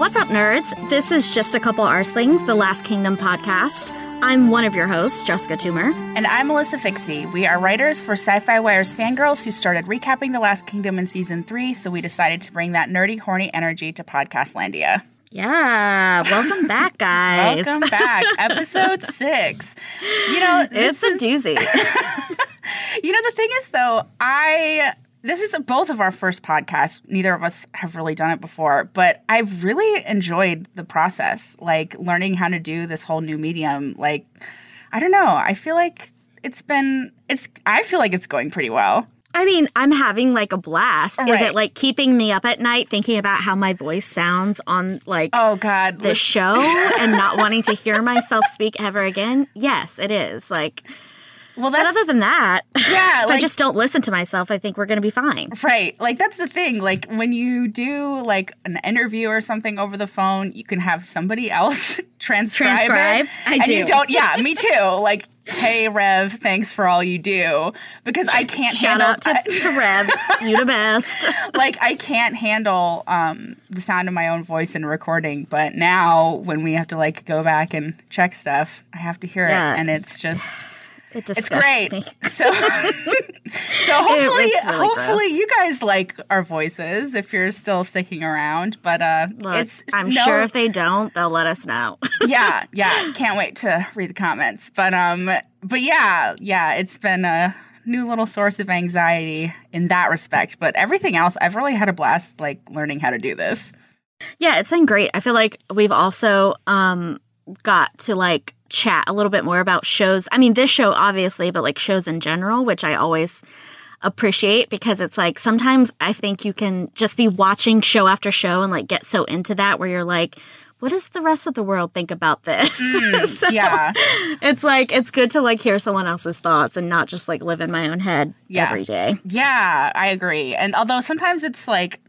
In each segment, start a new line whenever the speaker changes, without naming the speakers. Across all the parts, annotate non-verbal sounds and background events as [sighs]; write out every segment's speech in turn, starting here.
What's up, nerds? This is Just a Couple Arslings, the Last Kingdom podcast. I'm one of your hosts, Jessica Toomer.
And I'm Alyssa Fikse. We are writers for SYFY Wire's Fangrrls who started recapping The Last Kingdom in season three, so we decided to bring that nerdy, horny energy to Podcastlandia.
Yeah, welcome back, [laughs] guys.
welcome back. [laughs] Episode six. You know,
it's a is, doozy. [laughs]
you know, the thing is, though, I this is both of our first podcasts. Neither of us have really done it before, but I've really enjoyed the process, like learning how to do this whole new medium. Like, I don't know. I feel like it's been, it's, I feel like it's going pretty well.
I mean, I'm having like a blast. Right. Is it like keeping me up at night thinking about how my voice sounds on like
oh god
the show and not wanting to [laughs] hear myself speak ever again? Yes, it is. Like well, that's, but other than that, [laughs] yeah, if like, I just don't listen to myself, I think we're going to be fine.
Right. Like that's the thing. Like when you do like an interview or something over the phone, you can have somebody else transcribe, [laughs]
transcribe.
it.
I
and
do.
you don't. Yeah, me [laughs] too. Like hey Rev, thanks for all you do because I can't
Shout
handle
out to, to Rev, you the best.
like I can't handle um, the sound of my own voice in recording, but now when we have to like go back and check stuff, I have to hear yeah. it, and it's just
it
it's great. Me. So, [laughs] so hopefully, it, really hopefully gross. you guys like our voices if you're still sticking around. But uh,
Look, it's I'm no, sure if they don't, they'll let us know. [laughs]
yeah, yeah. Can't wait to read the comments. But um, but yeah, yeah. It's been a new little source of anxiety in that respect. But everything else, I've really had a blast like learning how to do this.
Yeah, it's been great. I feel like we've also um got to like chat a little bit more about shows. I mean, this show obviously, but like shows in general, which I always appreciate because it's like sometimes I think you can just be watching show after show and like get so into that where you're like, what does the rest of the world think about this?
Mm, [laughs] so yeah.
It's like it's good to like hear someone else's thoughts and not just like live in my own head yeah. every day.
Yeah, I agree. And although sometimes it's like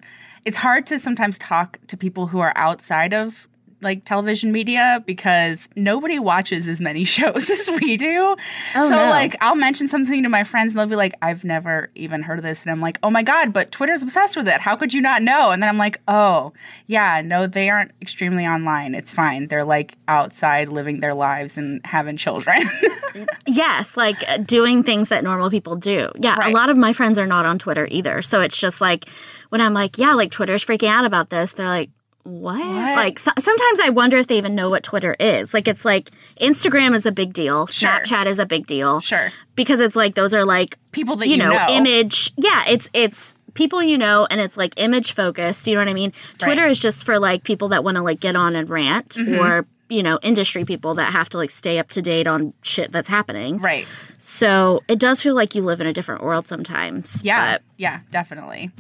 it's hard to sometimes talk to people who are outside of like television media because nobody watches as many [laughs] shows as we do. Oh, so no. like I'll mention something to my friends and they'll be like, I've never even heard of this. And I'm like, oh my God, but Twitter's obsessed with it. How could you not know? And then I'm like, oh, yeah, no, they aren't extremely online. It's fine. They're like outside living their lives and having children. [laughs]
yes, like uh, doing things that normal people do. Yeah, right. a lot of my friends are not on Twitter either. So it's just like when I'm like, yeah, like Twitter's freaking out about this, they're like, what? what? Like so- sometimes I wonder if they even know what Twitter is. Like it's like Instagram is a big deal, sure. Snapchat is a big deal,
sure,
because it's like those are like
people that you, you know, know,
image. Yeah, it's it's people you know, and it's like image focused. You know what I mean? Twitter right. is just for like people that want to like get on and rant mm-hmm. or you know industry people that have to like stay up to date on shit that's happening.
Right.
So it does feel like you live in a different world sometimes.
Yeah. yeah, definitely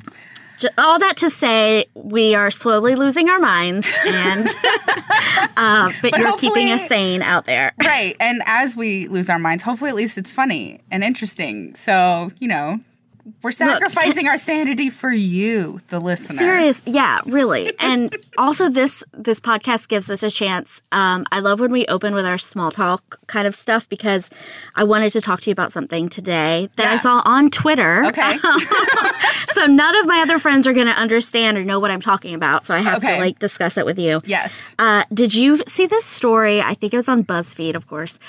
all that to say, we are slowly losing our minds, and [laughs] uh, but, but you're keeping us sane out there,
right? And as we lose our minds, hopefully, at least it's funny and interesting. So you know, we're sacrificing Look, our sanity for you, the listener.
Serious, yeah, really. [laughs] And also, this this podcast gives us a chance. Um, I love when we open with our small talk kind of stuff because I wanted to talk to you about something today that yeah. I saw on Twitter.
Okay. [laughs]
so none of my other friends are going to understand or know what I'm talking about, so I have okay. to like discuss it with you.
Yes.
Uh, did you see this story? I think it was on BuzzFeed, of course,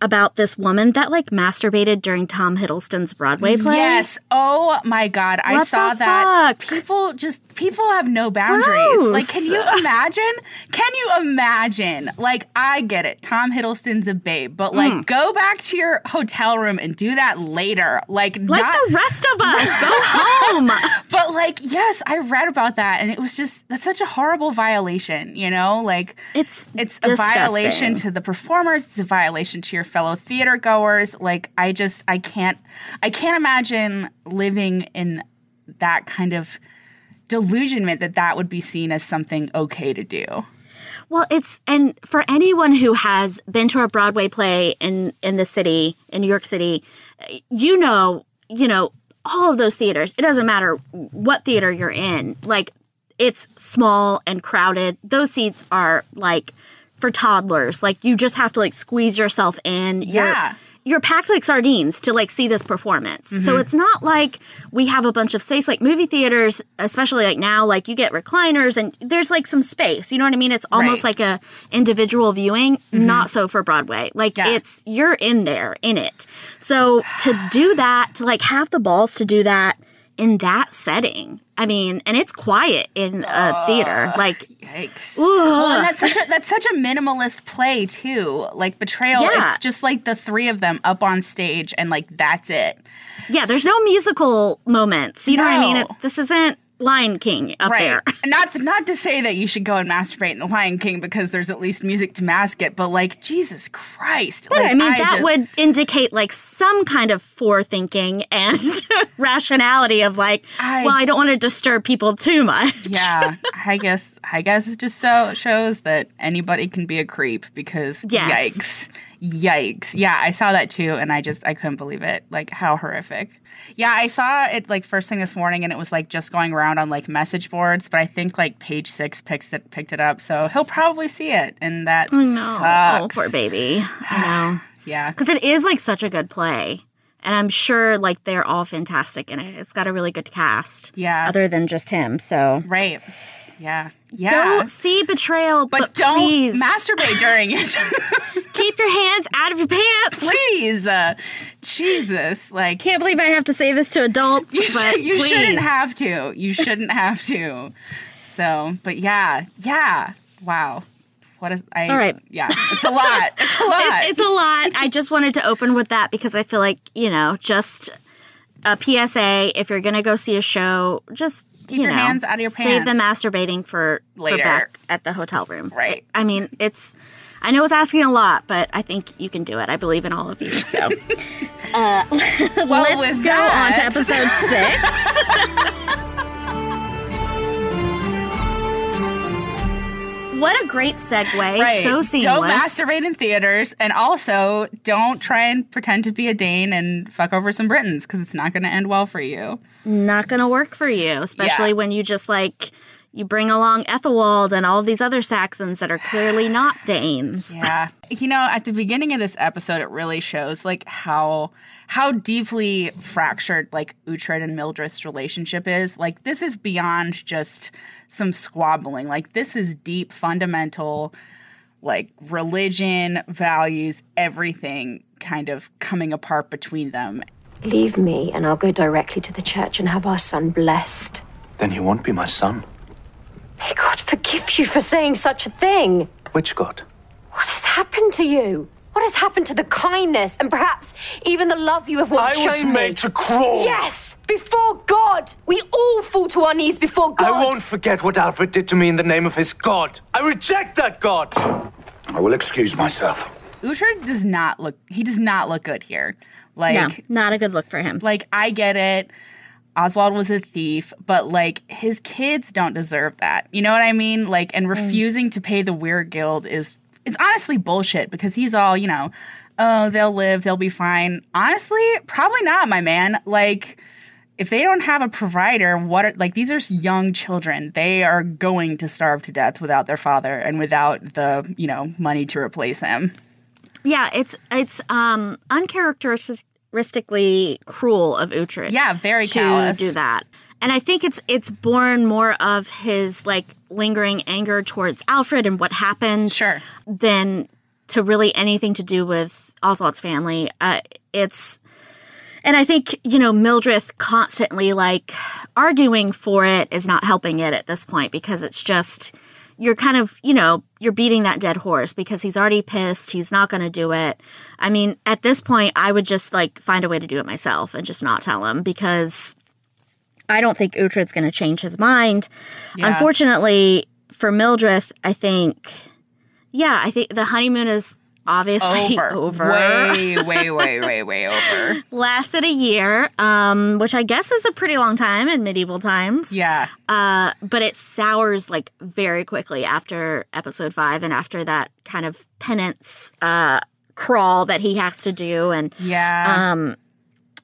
about this woman that like masturbated during Tom Hiddleston's Broadway play.
Yes. Oh my god, I
what
saw that. People just people have no boundaries.
Gross.
Like can you imagine? Can you imagine? Like I get it. Tom Hiddleston's a babe, but like mm. go back to your hotel room and do that later. Like
like not, the rest of us. [laughs] go home.
But [laughs] But like, yes, I read about that, and it was just that's such a horrible violation. You know, like
It's
it's a violation to the performers. It's a violation to your fellow theater goers. Like, I just I can't I can't imagine living in that kind of delusionment that that would be seen as something okay to do.
Well, it's and for anyone who has been to a Broadway play in in the city in New York City, you know, you know, all of those theaters. It doesn't matter what theater you're in. Like it's small and crowded. Those seats are like for toddlers. Like you just have to like squeeze yourself in. You're-
Yeah.
you're packed like sardines to like see this performance. So mm-hmm. it's not like we have a bunch of space like movie theaters, especially like now, like you get recliners and there's like some space. You know what I mean? It's almost
Right.
like a individual viewing. Mm-hmm. Not so for Broadway. Like
Yeah.
it's you're in there in it. So to do that, to like have the balls to do that in that setting. I mean, and it's quiet in a theater. Like
Yikes. Well, and that's such a that's such a minimalist play too. Like betrayal,
Yeah.
it's just like the three of them up on stage and like that's it.
yeah, there's no musical moments. You know what I mean? It, this isn't Lion King up there.
Not not to say that you should go and masturbate in the Lion King because there's at least music to mask it, but like Jesus Christ.
Yeah,
like,
I mean that
just-
would indicate like some kind of forethinking and [laughs] rationality of like,
I-
well, I don't want to disturb people too much.
Yeah, [laughs] I guess I guess it just so shows that anybody can be a creep because
Yes.
yikes. Yikes. Yeah, I saw that too and I just I couldn't believe it. Like how horrific. Yeah, I saw it like first thing this morning and it was like just going around on like message boards, but I think like page 6 picks it picked it up. So he'll probably see it and that
No, oh,
sucks.
poor baby. I know [sighs]
Yeah.
because it is like such a good play, and I'm sure like they're all fantastic in it. It's got a really good cast.
Yeah.
other than just him. So
Right. Yeah. Yeah.
go see Betrayal, but,
but don't
please
masturbate during it. [laughs]
keep your hands out of your pants.
please. Uh, Jesus. Like
Can't believe I have to say this to adults,
you,
but
should, you
please.
shouldn't have to. You shouldn't have to. So, but yeah, yeah. Wow. What is I?
All right.
Yeah, it's a lot. It's a [laughs] lot.
It's, it's a lot. I just wanted to open with that because I feel like, you know, just a PSA if you're going to go see a show, just
Keep
you
your
know,
hands out of your pants.
Save the masturbating for for
Later.
back at the hotel room.
Right.
I mean, it's I know it's asking a lot, but I think you can do it. I believe in all of you. [laughs] So uh, [laughs]
well,
let's go on to episode six. [laughs] what a great segue.
Right.
So seamless.
Don't masturbate in theaters, and also don't try and pretend to be a Dane and fuck over some Britons because it's not going to end well for you.
not going to work for you, especially
Yeah.
when you just like you bring along Ethelwald and all these other Saxons that are clearly [sighs] not Danes.
Yeah. You know, at the beginning of this episode, it really shows like how how deeply fractured like Uhtred and Mildred's relationship is. Like this is beyond just some squabbling. Like this is deep, fundamental, like religion, values, everything kind of coming apart between them.
Leave me, and I'll go directly to the church and have our son blessed.
Then he won't be my son.
May God forgive you for saying such a thing.
Which God?
What has happened to you? What has happened to the kindness and perhaps even the love you have once shown me?
I was
shown me?
made to crawl.
Yes, before God. We all fall to our knees before God.
I won't forget what Alfred did to me in the name of his God. I reject that God.
I will excuse myself.
Uhtred does not look he does not look good here. Like
No, not a good look for him.
like I get it. Oswald was a thief, but like his kids don't deserve that. You know what I mean? Like and refusing to pay the wergild is it's honestly bullshit because he's all, you know, oh, they'll live, they'll be fine. Honestly, probably not, my man. Like if they don't have a provider, what are like these are young children. They are going to starve to death without their father and without the, you know, money to replace him.
Yeah, it's it's um uncharacteristically cruel of Uhtred.
Yeah, very
to
callous.
do that. And I think it's it's born more of his like lingering anger towards Alfred and what happened
Sure.
than to really anything to do with Oswald's family. Uh, it's and I think you know Mildred constantly like arguing for it is not helping it at this point because it's just you're kind of you know you're beating that dead horse because he's already pissed he's not going to do it i mean at this point i would just like find a way to do it myself and just not tell him because I don't think Uhtred's going to change his mind.
Yeah.
Unfortunately for Mildred, I think, yeah, I think the honeymoon is obviously [laughs]
Over.
over.
Way, way, way, way, way over. [laughs]
Lasted a year, um, which I guess is a pretty long time in medieval times.
Yeah.
Uh, but it sours like very quickly after episode five and after that kind of penance uh, crawl that he has to do. And
Yeah.
um,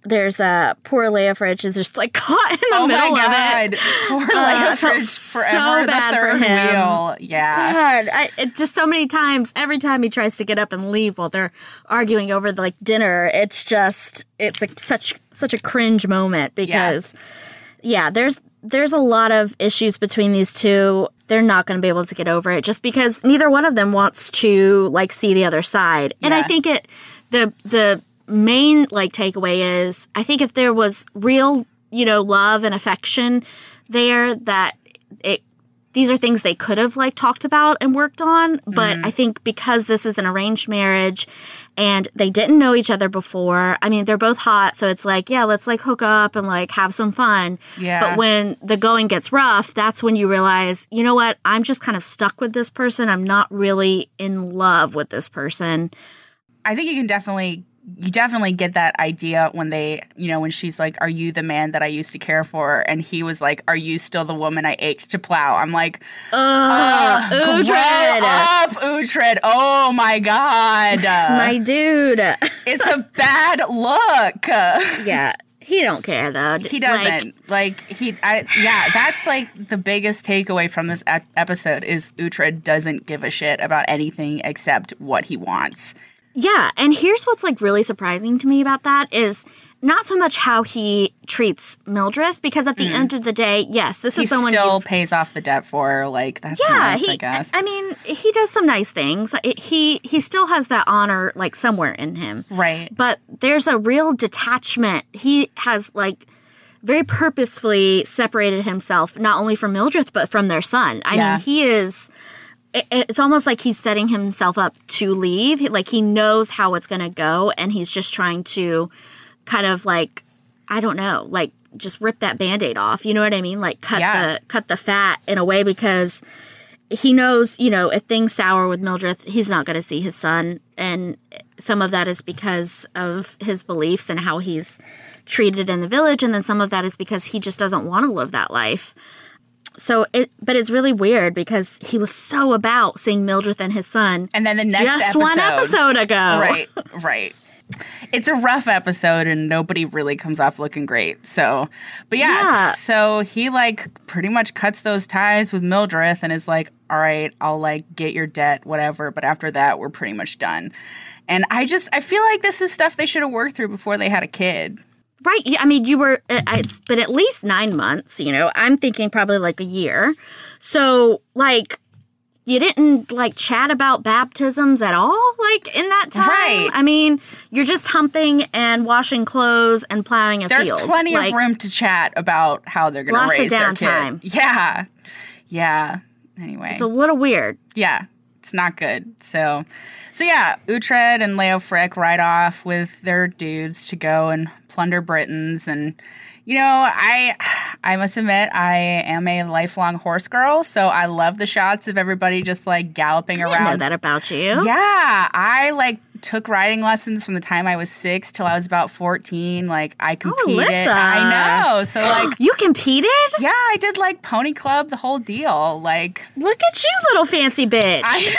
there's a uh, poor Leofric is just like [laughs] caught in the
oh my
middle
god.
of it.
Poor
Uh, I felt
Leofric
so
forever the
bad for him.
wheel. Yeah.
God, I, it just so many times. Every time he tries to get up and leave while they're arguing over like dinner, it's just it's like such such a cringe moment because yeah, there's there's a lot of issues between these two. They're not going to be able to get over it just because neither one of them wants to like see the other side. And I think it the the main like takeaway is I think if there was real, you know, love and affection there that it these are things they could have like talked about and worked on. But
Mm-hmm.
i think because this is an arranged marriage and they didn't know each other before i mean they're both hot so it's like yeah let's like hook up and like have some fun.
Yeah.
but when the going gets rough that's when you realize you know what? I'm just kind of stuck with this person. I'm not really in love with this person.
I think you can definitely you definitely get that idea when they, you know, when she's like, "Are you the man that I used to care for?" and he was like, "Are you still the woman I ached to plow?" I'm like,
Ugh, ah,
grow
Uhtred.
up, Uhtred. Oh my god,
my dude
it's a bad look.
yeah he don't care though
He doesn't like, he. I, yeah, that's like the biggest takeaway from this ep- episode is Uhtred doesn't give a shit about anything except what he wants.
Yeah, and here's what's like really surprising to me about that is not so much how he treats Mildred, because at the end of the day, yes, this
Mm. He
is someone
still pays off the debt for her. Like that's
yeah,
nice,
he.
I guess.
I mean, he does some nice things. It- he he still has that honor like somewhere in him,
right.
but there's a real detachment. He has like very purposefully separated himself not only from Mildred but from their son. I
Yeah.
mean, he is it's almost like he's setting himself up to leave. Like he knows how it's going to go and he's just trying to kind of like I don't know, like just rip that band-aid off. You know what I mean? Like cut
Yeah.
the cut the fat in a way because he knows, you know, if things sour with Mildred, he's not going to see his son and some of that is because of his beliefs and how he's treated in the village and then some of that is because he just doesn't want to live that life. So it but it's really weird because he was so about seeing Mildred and his son
And then the next
just
episode,
one episode ago.
right, right. It's a rough episode, and nobody really comes off looking great. So, but yeah,
Yeah.
so he like pretty much cuts those ties with Mildred and is like, "All right, I'll like get your debt, whatever." But after that, we're pretty much done. And I just I feel like this is stuff they should have worked through before they had a kid.
Right. I mean, you were, uh, it's been at least nine months, you know. I'm thinking probably like a year. So, like, you didn't like chat about baptisms at all, like in that time.
Right.
I mean, you're just humping and washing clothes and plowing a
There's
field.
There's plenty
Like,
of room to chat about how they're going to raise their kid. [laughs] Yeah, yeah. Anyway,
It's a little weird.
yeah, it's not good. So, so yeah, Uhtred and Leofric ride off with their dudes to go and plunder Britons. And you know, I, I must admit, I am a lifelong horse girl, so I love the shots of everybody just like galloping
I didn't know that about you.
Yeah, I like took riding lessons from the time I was six till I was about fourteen. Like I competed.
Oh,
I know. So [gasps] like.
You competed?
Yeah, I did like pony club, the whole deal. Like,
Look at you, little fancy bitch.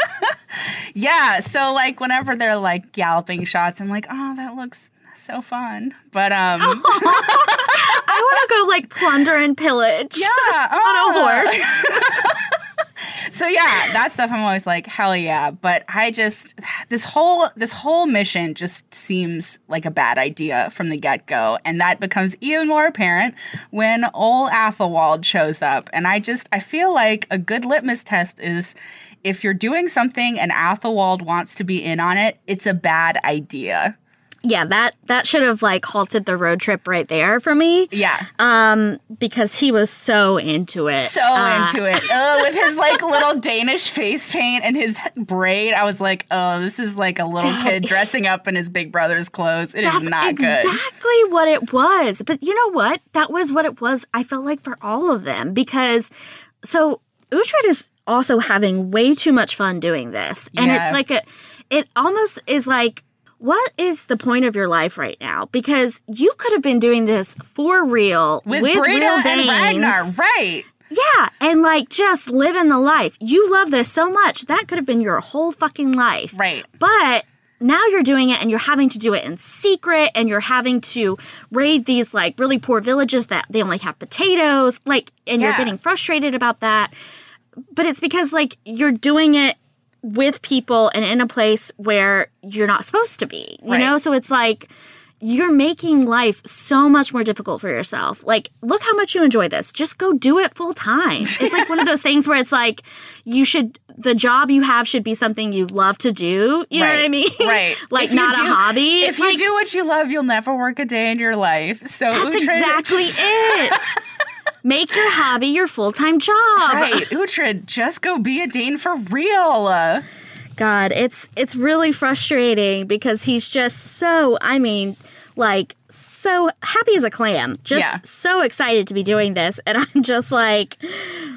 [laughs]
yeah. So like, whenever they're like galloping shots, I'm like, oh, that looks so fun. But um, [laughs]
I want to go like plunder and pillage.
yeah, [laughs]
on a
uh,
horse.
So yeah, that stuff I'm always like, hell yeah. But I just this whole this whole mission just seems like a bad idea from the get go, and that becomes even more apparent when old Athelwald shows up. And I just I feel like a good litmus test is if you're doing something and Athelwald wants to be in on it, it's a bad idea.
Yeah, that that should have like halted the road trip right there for me.
Yeah.
Um, because he was so into it.
so
Uh,
into it. Ugh, [laughs] with his like little Danish face paint and his braid, I was like, oh, this is like a little kid dressing up in his big brother's clothes. It is not good.
exactly what it was. But you know what? That was what it was. I felt like for all of them because so Uhtred is also having way too much fun doing this, and
Yeah.
it's like a. It almost is like. What is the point of your life right now? Because you could have been doing this for real
With,
with,
Brida
real
and
Danes.
Ragnar, right?
Yeah, and like just living the life. You love this so much. That could have been your whole fucking life.
Right.
But now you're doing it and you're having to do it in secret and you're having to raid these like really poor villages that they only have potatoes. Like, and you're getting frustrated about that. But it's because like you're doing it with people and in a place where you're not supposed to be, you
Right.
know? So it's like you're making life so much more difficult for yourself. Like, look how much you enjoy this. Just go do it full time. [laughs] It's like one of those things where it's like you should the job you have should be something you love to do. You know what I mean?
Right. [laughs]
like
If
not a hobby.
If
Like,
you do what you love, you'll never work a day in your life. So
that's exactly [laughs] it. Make your hobby your full time job.
Right, Uhtred, just go be a Dane for real. Uh,
God, it's it's really frustrating because he's just so I mean, like so happy as a clam. Just
Yeah.
so excited to be doing this. And I'm just like,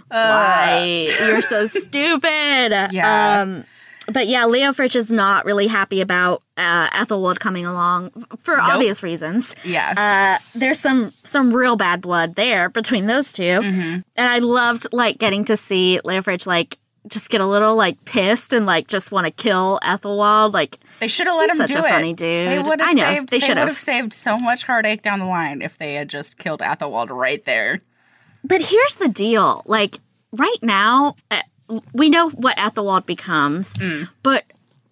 why? You're so [laughs] stupid.
Yeah.
Um but yeah, Leofric is not really happy about uh, Ethelwald coming along for obvious reasons.
yeah.
Uh, there's some some real bad blood there between those 2
Mm-hmm.
and I loved like getting to see Leofric like just get a little like pissed and like just want to kill Ethelwald. Like
they should have let him
such
do
a
it.
funny
They would have saved.
they
They,
should
would
have.
have saved so much heartache down the line if they had just killed Ethelwald right there.
But here's the deal. Like right now, uh, we know what Ethelwald becomes,
Mm.
but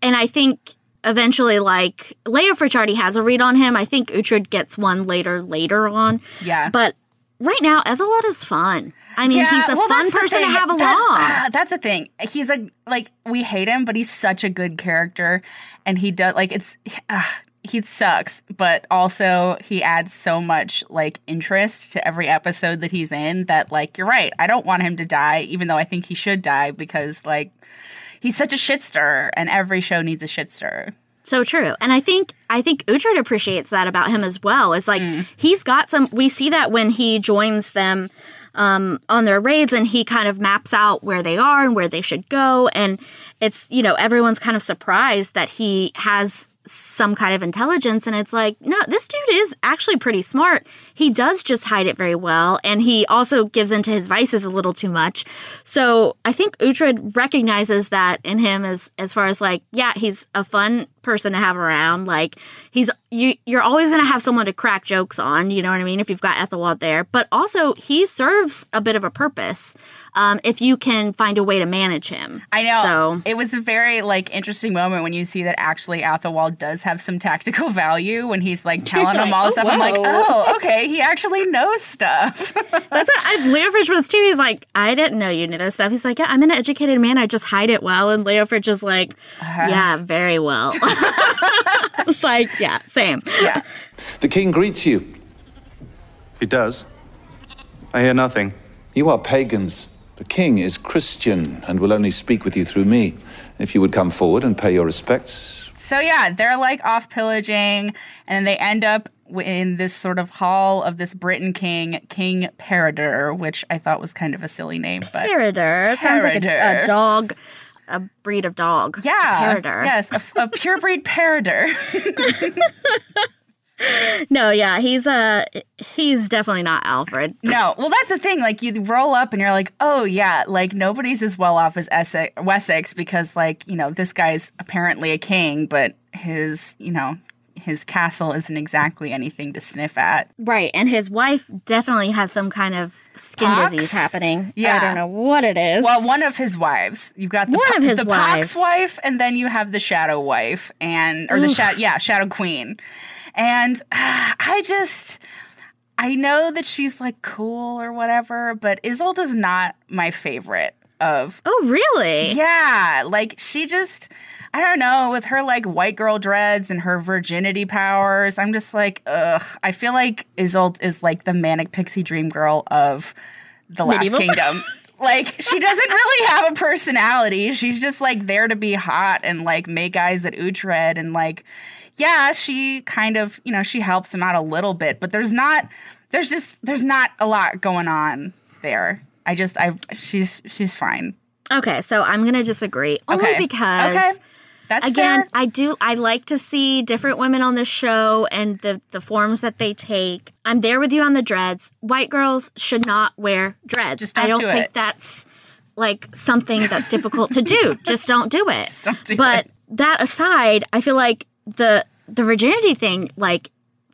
and I think eventually, like Leofric already has a read on him. I think Uhtred gets one later later on.
Yeah.
But right now, Ethelwald is fun. I mean, he's a
well,
fun person to have along.
That's, ah, that's the thing. He's a like we hate him, but he's such a good character, and he does like it's. Uh, he sucks, but also he adds so much like interest to every episode that he's in that like you're right. I don't want him to die, even though I think he should die because like he's such a shit stirrer, and every show needs a shit stirrer.
So true. And I think I think Uhtred appreciates that about him as well. It's like
Mm.
he's got some we see that when he joins them um, on their raids and he kind of maps out where they are and where they should go. And it's, you know, everyone's kind of surprised that he has some kind of intelligence. And it's like, no, this dude is actually pretty smart. He does just hide it very well. And he also gives into his vices a little too much. So I think Uhtred recognizes that in him as as far as like, yeah, he's a fun person to have around. Like he's you you're always gonna have someone to crack jokes on, you know what I mean, if you've got Ethelwald there. But also he serves a bit of a purpose. Um, if you can find a way to manage him.
I know.
So
it was a very like interesting moment when you see that actually Athelwald does have some tactical [laughs] value when he's like [laughs] telling him
like,
all
"Oh,
this stuff. I'm like, oh, okay, he actually knows stuff. [laughs]
That's what I, Leofric was too. He's like, I didn't know you knew this stuff. He's like, yeah, I'm an educated man. I just hide it well. And Leofric is like,
Uh-huh.
yeah, very well. [laughs] it's like, yeah, same.
yeah.
The king greets you.
He does. I hear nothing.
You are pagans. The king is Christian and will only speak with you through me. If you would come forward and pay your respects.
So yeah, they're like off pillaging, and they end up in this sort of hall of this Briton king, King Peredur, which I thought was kind of a silly name, but
Peredur sounds like a, a dog, a breed of dog.
yeah,
Peredur.
yes, a, a purebred Peredur. [laughs]
No, yeah, he's uh he's definitely not Alfred.
No, well, that's the thing. Like, you roll up and you're like, oh, yeah, like nobody's as well off as Essex, Wessex because, like, you know, this guy's apparently a king, but his, you know, his castle isn't exactly anything to sniff at.
Right, and his wife definitely has some kind of skin
Pox?
disease happening.
Yeah.
I don't know what it is.
Well, one of his wives. You've got the,
One
po-
of his
the
wives.
Pox wife, and then you have the Shadow wife, and or the shadow, yeah, Shadow Queen. And ah, [sighs] I just, I know that she's like cool or whatever, but Isolde's not my favorite of
Oh, really?
yeah, like she just I don't know, with her like white girl dreads and her virginity powers, I'm just like, ugh. I feel like Iseult is like the manic pixie dream girl of the Last
Medieval
Kingdom. [laughs] like she doesn't really have a personality. She's just like there to be hot and like make eyes at Uhtred and like yeah, she kind of, you know, she helps him out a little bit, but there's not there's just there's not a lot going on there. I just I she's she's fine.
Okay, so I'm gonna disagree only
Okay.
because
Okay. That's
again,
fair.
I do I like to see different women on the show and the the forms that they take. I'm there with you on the dreads. White girls should not wear dreads.
Just don't
I don't
do
think
it.
that's like something that's difficult to do. [laughs] Just don't do it. Just
don't do
but
it.
that aside, I feel like the the virginity thing like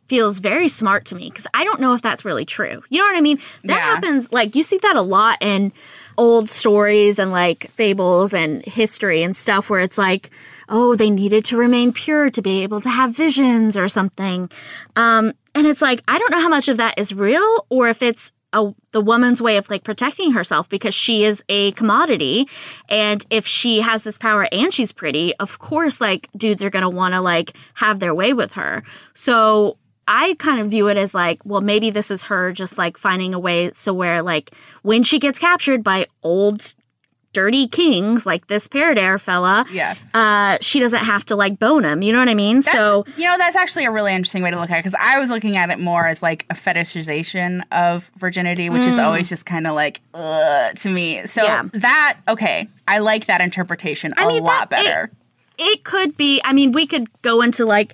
feels very smart to me because I don't know if that's really true. You know what I mean? That
Yeah.
happens like you see that a lot in old stories and like fables and history and stuff where it's like, oh, they needed to remain pure to be able to have visions or something. Um, and it's like I don't know how much of that is real or if it's a, the woman's way of like protecting herself because she is a commodity and if she has this power and she's pretty of course like dudes are going to want to like have their way with her so i kind of view it as like well maybe this is her just like finding a way so where like when she gets captured by old dirty kings like this Peredur fella
Yeah.
uh she doesn't have to like bone him you know what i mean
That's,
so
you know that's actually a really interesting way to look at it because I was looking at it more as like a fetishization of virginity, which is always just kind of like ugh, to me. So
Mm. Yeah.
that okay, I like that interpretation a
I mean,
lot
that- it-
better.
it could be i mean we could go into like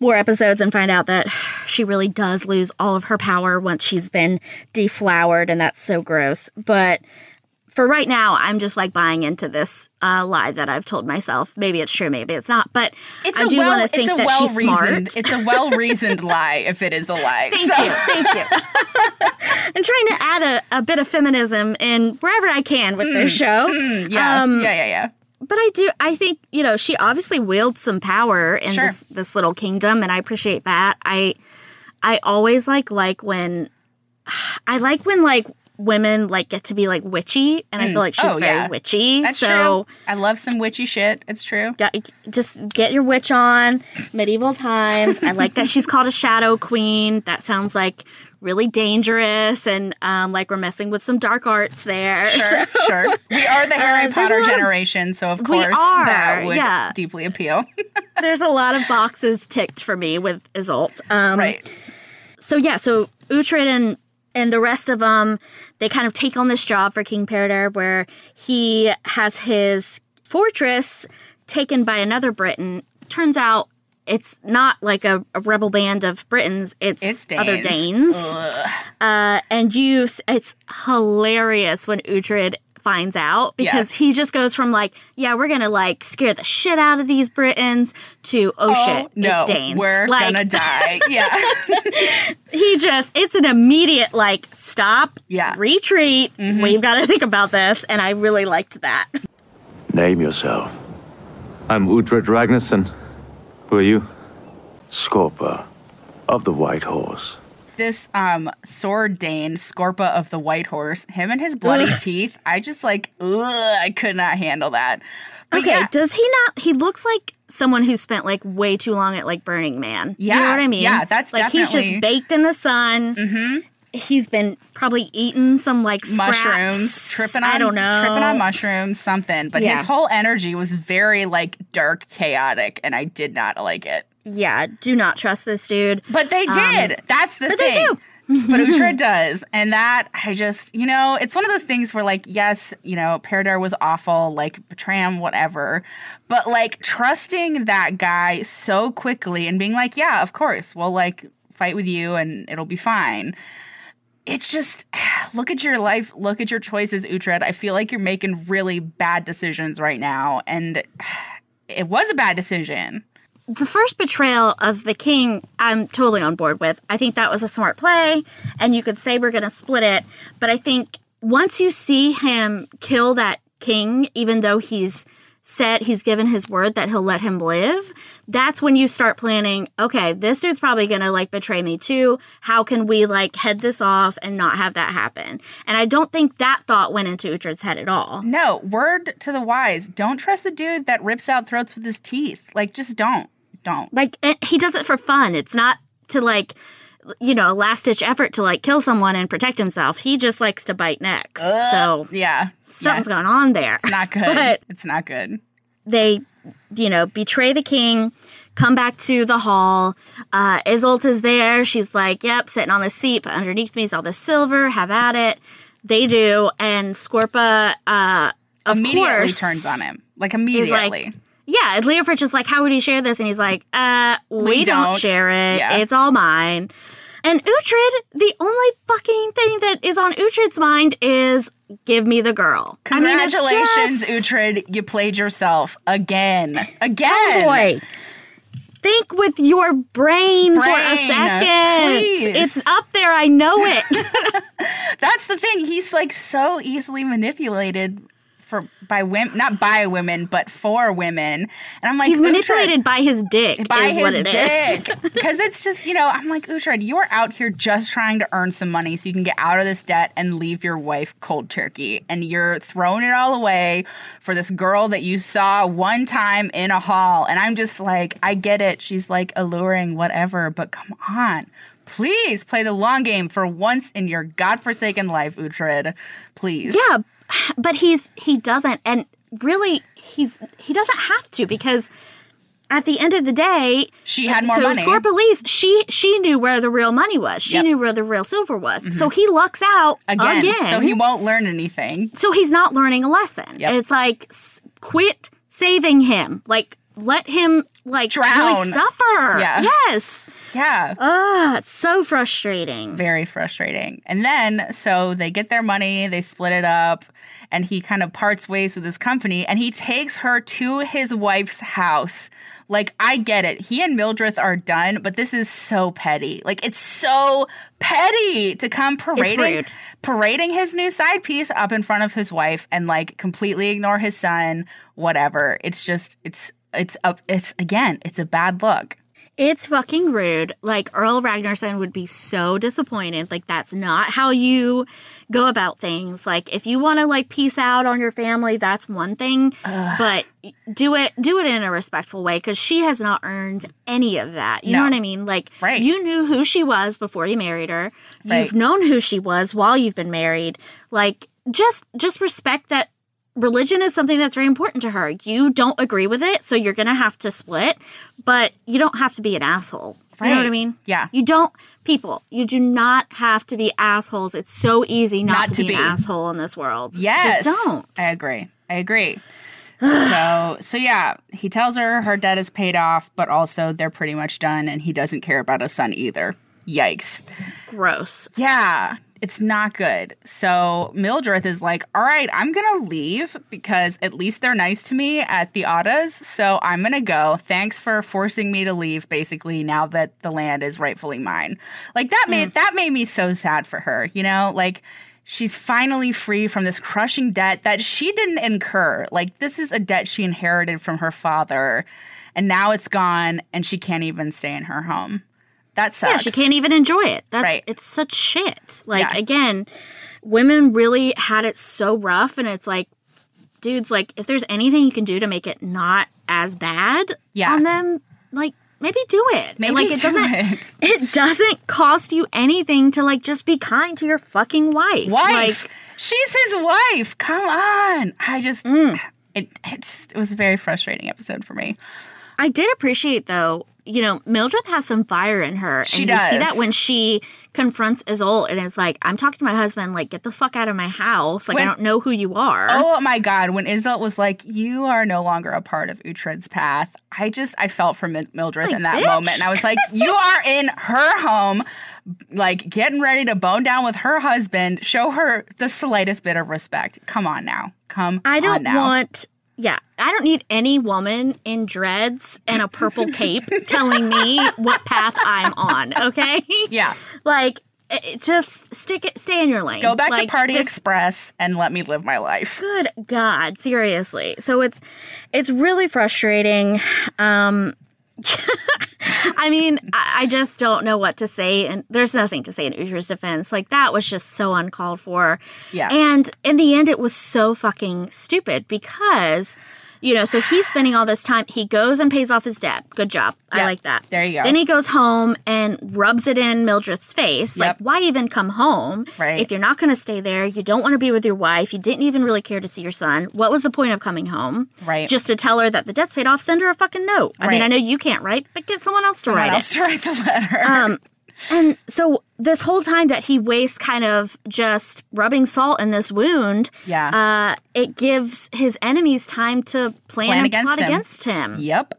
more episodes and find out that she really does lose all of her power once she's been deflowered and that's so gross but for right now i'm just like buying into this uh, lie that i've told myself maybe it's true maybe it's not but
it's
I
a
do
well,
want to think
it's a
that
well
she's
reasoned,
smart
it's a well reasoned [laughs] lie if it is a lie.
Thank
So-
you, thank you. [laughs] I'm trying to add a, a bit of feminism in wherever I can with this show.
Yeah,
Um,
yeah, yeah, yeah.
But I do. I think you know she obviously wields some power in
Sure.
this this little kingdom, and I appreciate that. I I always like like when [sighs] I like when like women like get to be like witchy, and I mm. feel like she's
Oh,
very
yeah.
witchy.
That's
so
true. I love some witchy shit. It's true.
just get your witch on medieval times. I like that she's called a shadow queen. That sounds like really dangerous and um, like we're messing with some dark arts there.
Sure, [laughs] sure. We are the Harry
Uh,
Potter
lot of-
generation, so of course
are,
that would
yeah.
deeply appeal. [laughs]
There's a lot of boxes ticked for me with Iseult. Um,
right.
so yeah, so Uhtred and and the rest of them, they kind of take on this job for King Peredur, where he has his fortress taken by another Briton. Turns out it's not like a, a rebel band of Britons; it's,
It's
other
Danes.
Danes. Uh, and you, it's hilarious when Uhtred finds out because
Yeah.
he just goes from like, yeah, we're gonna like scare the shit out of these Britons to oh, shit,
no,
it's Danes.
we're
like,
gonna die. [laughs] Yeah. [laughs]
he just it's an immediate like stop
Yeah. Mm-hmm.
retreat we've got to think about this and i really liked that
Name yourself.
I'm Uhtred Ragnarsson. Who are you?
Scorpa of the White Horse.
this um sword Dane, Scorpa of the White Horse, him and his bloody teeth, I just like, ugh, I could not handle that. But
okay
yeah,
does he not he looks like someone who spent like way too long at like burning man you know
Yeah,
what i mean
yeah, that's
like he's just baked in the sun mm-hmm. He's been probably eating some like scraps.
mushrooms, tripping on
i don't know
tripping on mushrooms, something. But
Yeah.
his whole energy was very like dark, chaotic, and I did not like it.
yeah do not trust this dude
But they did. That's the
Um, but they
thing.
do.
but Uhtred [laughs] does. And that I just, you know, it's one of those things where like, yes, you know, Peredur was awful, like him, whatever. But like trusting that guy so quickly and being like, yeah, of course, we'll like fight with you and it'll be fine. It's just [sighs] look at your life, look at your choices, Uhtred. I feel like you're making really bad decisions right now. And [sighs] it was a bad decision.
the first betrayal of the king, I'm totally on board with. I think that was a smart play, and you could say we're going to split it. But I think once you see him kill that king, even though he's said he's given his word that he'll let him live, that's when you start planning, okay, this dude's probably going to like betray me too. How can we like head this off and not have that happen? And I don't think that thought went into Uhtred's head at all.
No, word to the wise. Don't trust a dude that rips out throats with his teeth. Like, just don't. Don't.
Like it, he does it for fun. It's not to like you know, a last ditch effort to like kill someone and protect himself. He just likes to bite necks. so
Yeah.
something's
yeah.
going on there.
It's not [laughs] good.
But
it's not good.
they, you know, betray the king, come back to the hall. Uh, Iseult is there. She's like, yep, sitting on the seat, but underneath me is all the silver. Have at it. They do. And Scorpa, uh, of
immediately
course,
turns on him. Like immediately.
like, yeah, and Leofric is like, how would he share this? And he's like, uh, we,
We
don't.
don't.
share it.
Yeah.
It's all mine. And Uhtred, the only fucking thing that is on Uhtred's mind is give me the girl. I mean,
Congratulations,
just-
Uhtred. You played yourself again. Again.
Boy, think with your brain, for a second.
please.
It's up there. I know it. [laughs]
That's the thing. He's like so easily manipulated for by women, not by women, but for women. And I'm like,
He's manipulated by his dick.
by
is
his
what it is. [laughs] [laughs]
dick. Because it's just, you know, I'm like, Uhtred, you are out here just trying to earn some money so you can get out of this debt and leave your wife cold turkey. And you're throwing it all away for this girl that you saw one time in a hall. And I'm just like, I get it. She's like alluring, whatever, but come on. Please play the long game for once in your godforsaken life, Uhtred. Please.
Yeah, but he's he doesn't, and really, he's he doesn't have to because at the end of the day,
She had more
so
money.
Score believes she she knew where the real money was. She
Yep. Mm-hmm.
knew where the real silver was. So he lucks out
Again,
again.
so he won't learn anything.
so he's not learning a lesson.
Yep.
It's like s- quit saving him. Like let him like
Drown.
really suffer.
Yeah.
Yes.
Yeah.
Ah, it's so frustrating.
very frustrating. And then, so they get their money, they split it up, and he kind of parts ways with his company and he takes her to his wife's house. Like, I get it. He and Mildred are done, but this is so petty. Like, it's so petty to come parading parading his new side piece up in front of his wife and like completely ignore his son, whatever. It's just it's it's up it's again, it's a bad look.
It's fucking rude. Like Earl Ragnarsson would be so disappointed. Like that's not how you go about things. Like if you want to like peace out on your family, that's one thing, but do it do it in a respectful way cuz she has not earned any of that. You know what I mean? Like
Right.
you knew who she was before you married her.
Right.
You've known who she was while you've been married. Like just just respect that religion is something that's very important to her. You don't agree with it, so you're going to have to split, but you don't have to be an asshole. You know what I mean?
Yeah.
You don't, people, you do not have to be assholes. It's so easy not,
Not
to,
to
be,
be.
an asshole in this world.
Yes.
Just don't.
I agree. I agree. [sighs] so so yeah, he tells her her debt is paid off, but also they're pretty much done and he doesn't care about his son either. Yikes.
Gross.
Yeah, it's not good. So Mildred is like, all right, I'm gonna leave because at least they're nice to me at the Oddas. So I'm gonna go. Thanks for forcing me to leave, basically, now that the land is rightfully mine. Like that made hmm. that made me so sad for her, you know? Like she's finally free from this crushing debt that she didn't incur. Like this is a debt she inherited from her father, and now it's gone and she can't even stay in her home. That sucks.
Yeah, she can't even enjoy it. That's
Right.
it's such shit. Like
Yeah.
again, women really had it so rough and it's like dudes like if there's anything you can do to make it not as bad
Yeah.
on them, like maybe do it.
Maybe
like it
do
doesn't
it. [laughs]
it doesn't cost you anything to like just be kind to your fucking wife.
wife.
Like
She's his wife. Come on. I just
Mm.
it it's it was a very frustrating episode for me.
I did appreciate though, you know, Mildred has some fire in her.
She
and You see that when she confronts Iseult and is like, I'm talking to my husband, like, get the fuck out of my house. Like,
When-
I don't know who you are.
Oh my god, when Iseult was like, "You are no longer a part of Uhtred's path," I just I felt for Mildred
Like,
in that
bitch.
moment, and I was like, "You [laughs] are in her home, like getting ready to bone down with her husband. Show her the slightest bit of respect. Come on now, come.
I don't want. Yeah, I don't need any woman in dreads and a purple cape telling me what path I'm on. Okay.
Yeah,
like it, it just stick it, stay in your lane.
Go back
Like,
to Party
this-
Express and let me live my life.
Good God, seriously. So it's it's really frustrating. Um, [laughs] I mean, I, just don't know what to say, and there's nothing to say in Uhtred's defense. Like that was just so uncalled for.
Yeah.
And in the end, it was so fucking stupid because. You know, so he's spending all this time. He goes and pays off his debt. Good job. I like that.
there you go.
Then he goes home and rubs it in Mildred's face.
Yep.
Like, why even come home
Right.
if you're not going to stay there? You don't want to be with your wife. You didn't even really care to see your son. What was the point of coming home?
Right.
Just to tell her that the debt's paid off. Send her a fucking note. I mean, I know you can't write, but get someone else to
Someone
write
else
it.
to write the letter.
Um, and so this whole time that he wastes kind of just rubbing salt in this wound,
Yeah.
uh, it gives his enemies time to plan,
Plan
and
against
plot
him.
against him.
yep.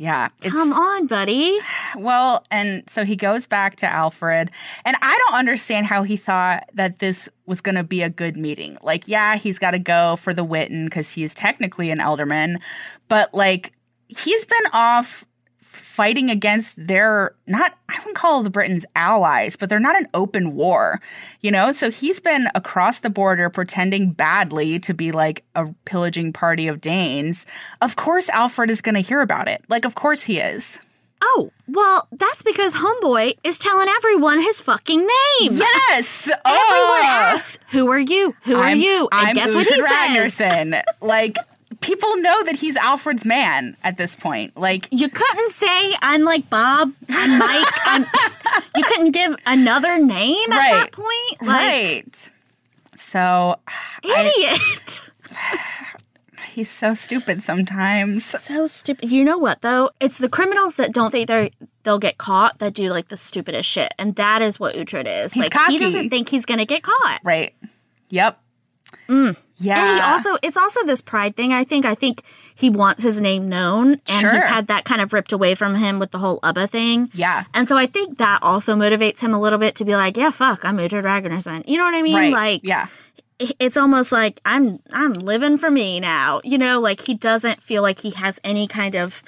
Yeah. It's,
Come on, buddy.
Well, and so he goes back to Alfred, and I don't understand how he thought that this was going to be a good meeting. Like, yeah, he's got to go for the Witan because he's technically an ealdorman, but like, he's been off fighting against their not I wouldn't call the Britons allies, but they're not an open war, you know? So he's been across the border pretending badly to be like a pillaging party of Danes. Of course Alfred is going to hear about it. Like of course he is.
Oh, well, that's because Homeboy is telling everyone his fucking name.
Yes.
Everyone
Oh.
asks, "Who are you? Who are
I'm,
you?" And
I'm
guess what he
Uhtred
says?
Like people know that he's Alfred's man at this point. Like
You couldn't say I'm like Bob. I'm Mike. I'm. [laughs] You couldn't give another name at that point. Like,
right. So [sighs]
idiot. [sighs]
he's so stupid sometimes.
so stupid. You know what though? It's the criminals that don't think they're they'll get caught that do like the stupidest shit, and that is what Uhtred is.
He's
like
cocky.
he doesn't think he's gonna get caught.
Right. Yep.
Mm. Yeah. And he also it's also this pride thing. I think I think he wants his name known and
Sure.
he's had that kind of ripped away from him with the whole Ubba thing.
Yeah.
And so I think that also motivates him a little bit to be like, yeah, fuck, I'm Uhtred Ragnarsson. You know what I mean?
right.
Like
yeah.
it's almost like I'm I'm living for me now. You know, like he doesn't feel like he has any kind of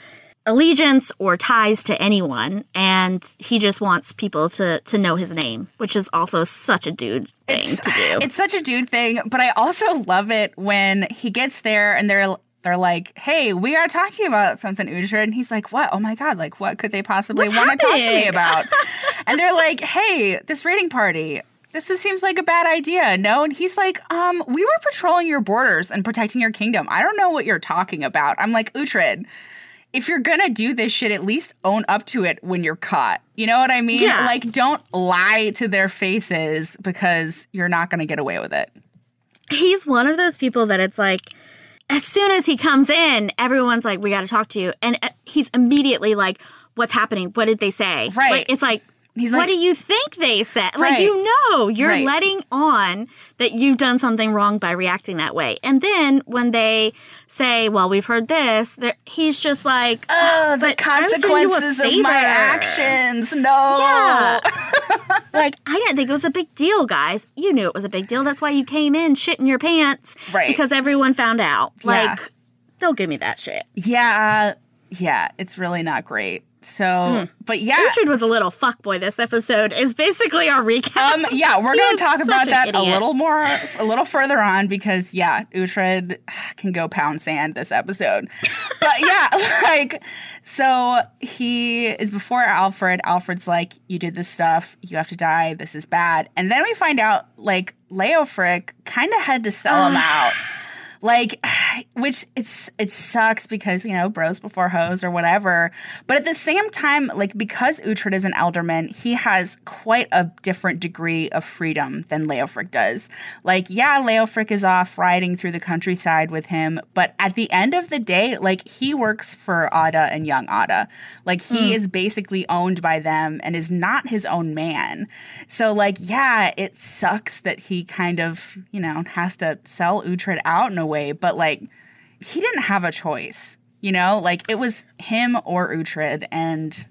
allegiance or ties to anyone and he just wants people to to know his name, which is also such a dude thing to do. [laughs]
It's such a dude thing, but I also love it when he gets there and they're they're like, "Hey, we got to talk to you about something, Uhtred." And he's like, "What? Oh my god! Like, what could they possibly want to talk to me about?" [laughs] and they're like, "Hey, this raiding party." This just seems like a bad idea, no? And he's like, um, we were patrolling your borders and protecting your kingdom. I don't know what you're talking about. I'm like, Uhtred, if you're gonna do this shit, at least own up to it when you're caught. You know what I mean?
Yeah.
Like, don't lie to their faces because you're not gonna get away with it.
he's one of those people that it's like as soon as he comes in everyone's like we got to talk to you and uh, he's immediately like what's happening what did they say
Right.
like, it's like
He's like, what
do you think they said? Like you know, you're
Right.
letting on that you've done something wrong by reacting that way. And then when they say, "Well, we've heard this," he's just like,
Oh, the
but I was doing you a
consequences of my actions. No.
Yeah. [laughs] like I didn't think it was a big deal, guys. You knew it was a big deal. That's why you came in shitting your pants,
Right.
Because everyone found out.
Yeah.
Like, don't give me that shit.
Yeah. Yeah. It's really not great. So,
Hmm.
but yeah.
Uhtred was a little fuckboy. This episode is basically our recap.
Um, yeah, we're going [laughs] to talk about that a little more, a little further on because, yeah, Uhtred can go pound sand this episode. But [laughs] yeah, [laughs] like, so he is before Alfred. Alfred's like, You did this stuff. You have to die. This is bad. And then we find out, like, Leofric kind of had to sell him out. Like, [sighs] which it's it sucks because you know bros before hoes or whatever. But at the same time, like because Uhtred is an ealdorman, he has quite a different degree of freedom than Leofric does. Like, yeah, Leofric is off riding through the countryside with him, but at the end of the day, like he works for Odda and young Odda. Like he hmm. is basically owned by them and is not his own man. So like, yeah, it sucks that he kind of you know has to sell Uhtred out in a way, but like he didn't have a choice. You know, like it was him or Uhtred, and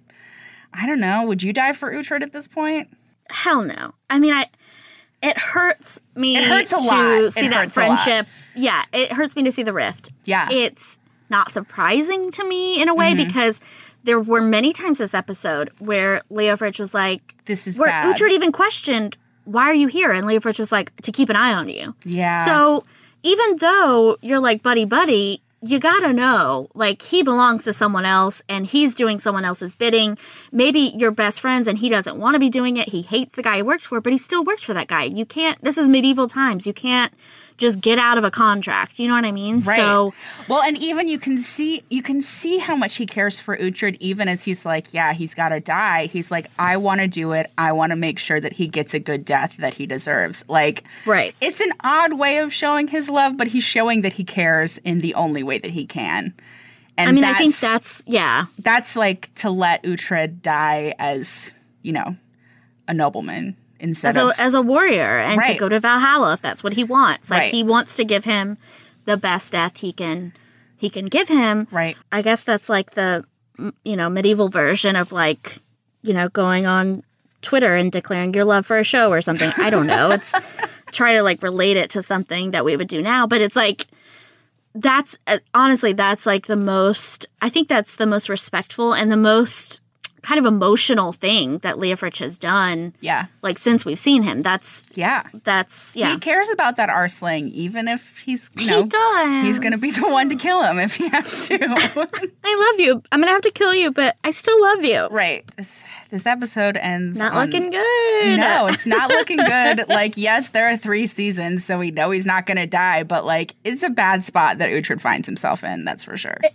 I don't know. Would you die for Uhtred at this point?
Hell no. I mean, I. It hurts me.
It hurts a
to
lot.
See
It
that friendship. Yeah, it hurts me to see the rift.
Yeah.
it's not surprising to me in a way
Mm-hmm.
because there were many times this episode where Leofric was like,
This is
where
bad.
Uhtred even questioned, "Why are you here?" And Leofric was like, "To keep an eye on you."
Yeah.
So even though you're like buddy buddy, you gotta know like he belongs to someone else and he's doing someone else's bidding. Maybe you're best friends and he doesn't want to be doing it. He hates the guy he works for, but he still works for that guy. You can't. This is medieval times. You can't just get out of a contract. You know what I mean?
Right.
So
well, and even you can see you can see how much he cares for Uhtred, even as he's like, yeah, he's got to die. He's like, I want to do it. I want to make sure that he gets a good death that he deserves. Like,
Right.
It's an odd way of showing his love, but he's showing that he cares in the only way that he can. And
I mean, I think
that's-
that's yeah.
that's like to let Uhtred die as you know a nobleman instead
as a
of
as a warrior and to go to Valhalla if that's what he wants. Like
Right.
he wants to give him the best death he can he can give him.
Right.
I guess that's like the you know medieval version of like you know going on Twitter and declaring your love for a show or something. I don't know. It's [laughs] try to like relate it to something that we would do now, but it's like that's uh, honestly that's like the most I think that's the most respectful and the most kind of emotional thing that Leofric has done
yeah
like since we've seen him. That's
yeah.
that's yeah.
He cares about that Arseling, even if he's you
He does.
he's gonna be the one to kill him if he has to. [laughs]
I love you. I'm gonna have to kill you, but I still love you.
right. This this episode ends
Not
on-
looking good.
No, it's not looking good. [laughs] like, yes, there are three seasons, so we know he's not going to die, but like, it's a bad spot that Uhtred finds himself in. That's for sure. [sighs]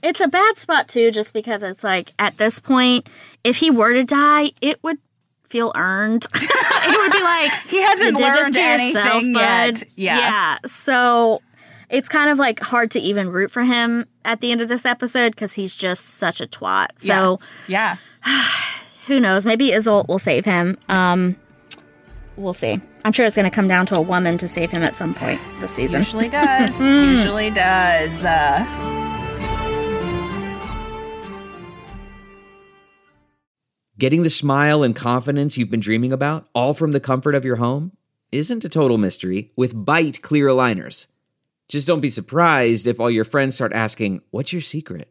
It's a bad spot too, just because it's like at this point, if he were to die, it would feel earned. [laughs] it would be like [laughs]
He hasn't
you did this
learned
yourself,
anything
bud.
yet. Yeah.
Yeah. So it's kind of like hard to even root for him at the end of this episode because he's just such a twat. So
yeah. [sighs] [sighs]
who knows? Maybe Iseult will save him. Um, we'll see. I'm sure it's going to come down to a woman to save him at some point this season.
Usually does. [laughs] Usually does. Uh,
Getting the smile and confidence you've been dreaming about, all from the comfort of your home, isn't a total mystery with Byte clear aligners. Just don't be surprised if all your friends start asking, What's your secret?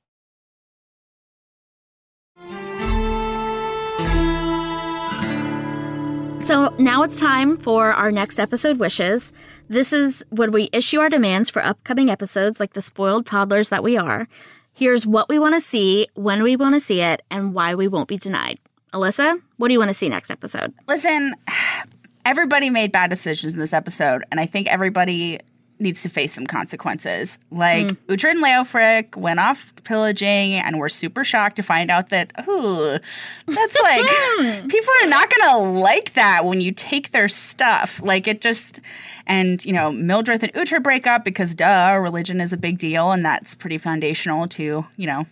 So now it's time for our next episode wishes. This is when we issue our demands for upcoming episodes, like the spoiled toddlers that we are. Here's what we want to see, when we want to see it, and why we won't be denied. Alyssa, what do you want to see next episode?
listen, [sighs] everybody made bad decisions in this episode, and I think everybody needs to face some consequences. Like mm. Uhtred and Leofric went off pillaging, and we're super shocked to find out that, ooh, that's [laughs] like hmm. people are not gonna like that when you take their stuff. Like it just, and you know, Mildred and Uhtred break up because, duh, religion is a big deal, and that's pretty foundational to you know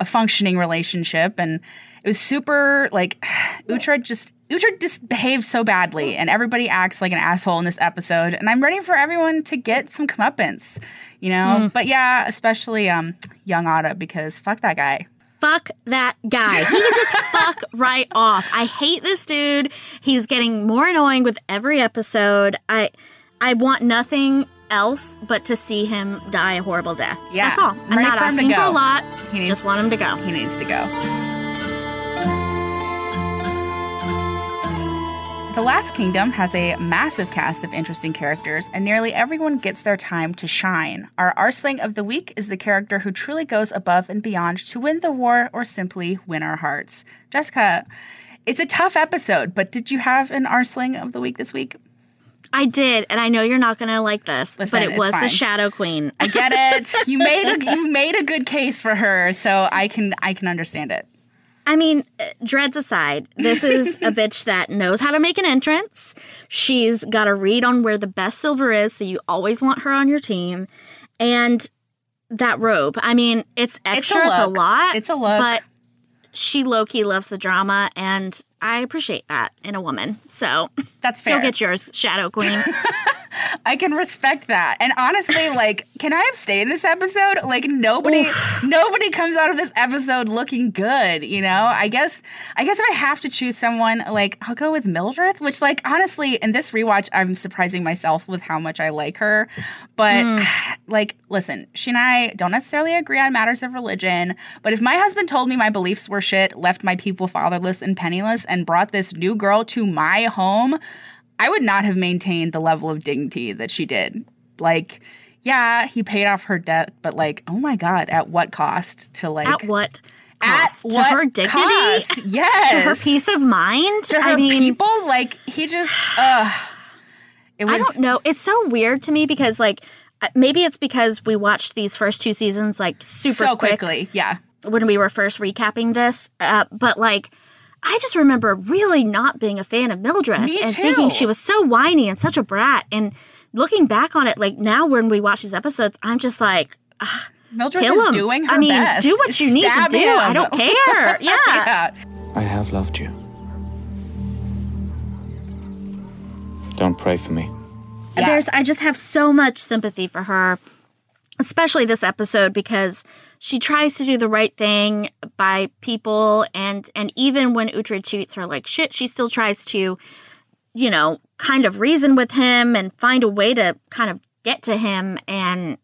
a functioning relationship and it was super like [sighs] Uhtred just Uhtred just behaved so badly and everybody acts like an asshole in this episode and I'm ready for everyone to get some comeuppance, you know? But yeah, especially um young Odda because fuck that guy.
Fuck that guy. He can just [laughs] fuck right off. I hate this dude. He's getting more annoying with every episode. I I want nothing else but to see him die a horrible death.
Yeah,
That's all.
I'm ready
not
for him to
asking for
go.
a lot.
He needs-
just want him to go.
He needs to go. The Last Kingdom has a massive cast of interesting characters, and nearly everyone gets their time to shine. Our Arseling of the Week is the character who truly goes above and beyond to win the war or simply win our hearts. Jessica, It's a tough episode, but did you have an Arseling of the week this week?
I did, and I know you're not gonna like this,
Listen,
but it was
fine.
the Shadow Queen.
I get it. [laughs] you made a you made a good case for her, so I can I can understand it.
I mean, uh, dreads aside, this is a [laughs] bitch that knows how to make an entrance. She's got a read on where the best silver is, so you always want her on your team. And that robe, I mean, it's extra, it's a,
look.
lot.
It's a look.
But she low key loves the drama, and I appreciate that in a woman. So
That's fair.
go get yours, Shadow Queen. [laughs] [laughs]
I can respect that. And honestly, [laughs] like, can I abstain this episode? Like nobody nobody comes out of this episode looking good, you know? I guess I guess if I have to choose someone, like I'll go with Mildred, which like honestly, in this rewatch, I'm surprising myself with how much I like her. But hmm. [sighs] like, listen, she and I don't necessarily agree on matters of religion, but if my husband told me my beliefs were shit, left my people fatherless and penniless, and brought this new girl to my home, I would not have maintained the level of dignity that she did. Like, yeah, he paid off her debt, but like, oh my god, at what cost to like
At what
at
cost? to
what
her dignity?
cost? Yes. [laughs]
To her peace of mind?
To her
I mean,
people? Like he just uh it was
I don't know. It's so weird to me because like uh, maybe it's because we watched these first two seasons like super
so
quick
quickly. Yeah.
when we were first recapping this. Uh, but like I just remember really not being a fan of Mildred
Me
and
too.
thinking she was so whiny and such a brat. And looking back on it, like now when we watch these episodes, I'm just like,
Mildred
kill
is
him.
doing her
I mean,
best.
do what you need to
Stab
do.
him.
I don't [laughs] care. Yeah. [laughs]
yeah.
I have loved you. Don't pray for me.
Yeah.
There's I just have so much sympathy for her, especially this episode because she tries to do the right thing by people and and even when Uhtred treats her like shit, she still tries to, you know, kind of reason with him and find a way to kind of get to him and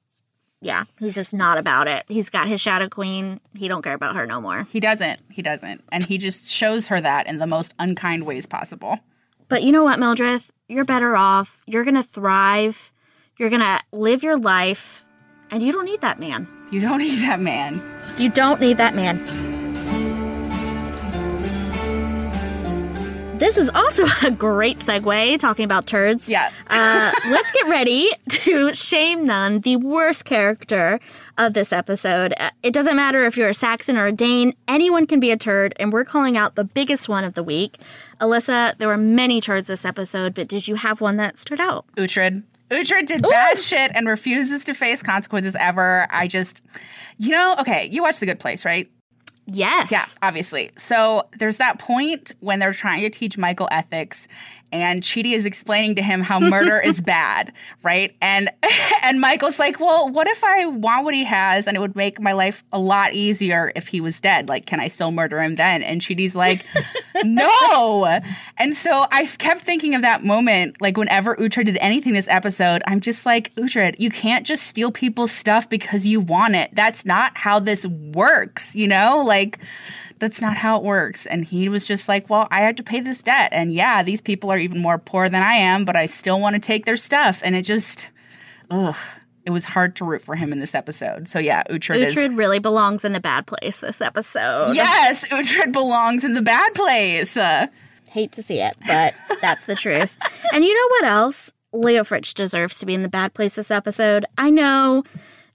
yeah, he's just not about it. He's got his Shadow Queen. He don't care about her no more.
He doesn't. He doesn't. And he just shows her that in the most unkind ways possible.
But you know what, Mildred? You're better off. You're going to thrive. You're going to live your life. And you don't need that man.
You don't need that man.
You don't need that man. This is also [laughs] a great segue talking about turds.
Yeah.
uh, let's get ready [laughs] to shame none, the worst character of this episode. Uh, It doesn't matter if you're a Saxon or a Dane, anyone can be a turd, and we're calling out the biggest one of the week. Alyssa, there were many turds this episode, but did you have one that stood out?
Uhtred. Uhtred did bad shit and refuses to face consequences ever. I just, you know, okay, you watch The Good Place, right?
Yes.
Yeah, obviously. So there's that point when they're trying to teach Michael ethics, and Chidi is explaining to him how murder [laughs] is bad, right? And [laughs] and Michael's like, "Well, what if I want what he has, and it would make my life a lot easier if he was dead? Like, can I still murder him then?" And Chidi's like, [laughs] "No." And so I kept thinking of that moment, like whenever Uhtred did anything this episode, I'm just like, Uhtred, you can't just steal people's stuff because you want it. That's not how this works, you know? Like, that's not how it works. And he was just like, well, I have to pay this debt. And yeah, these people are even more poor than I am, but I still want to take their stuff. And it just, ugh. It was hard to root for him in this episode. So yeah, Uhtred, is.
Uhtred really belongs in the bad place this episode.
Yes, Uhtred belongs in the bad place. Uh,
Hate to see it, but that's the truth. [laughs] And you know what else? Leofric deserves to be in the bad place this episode. I know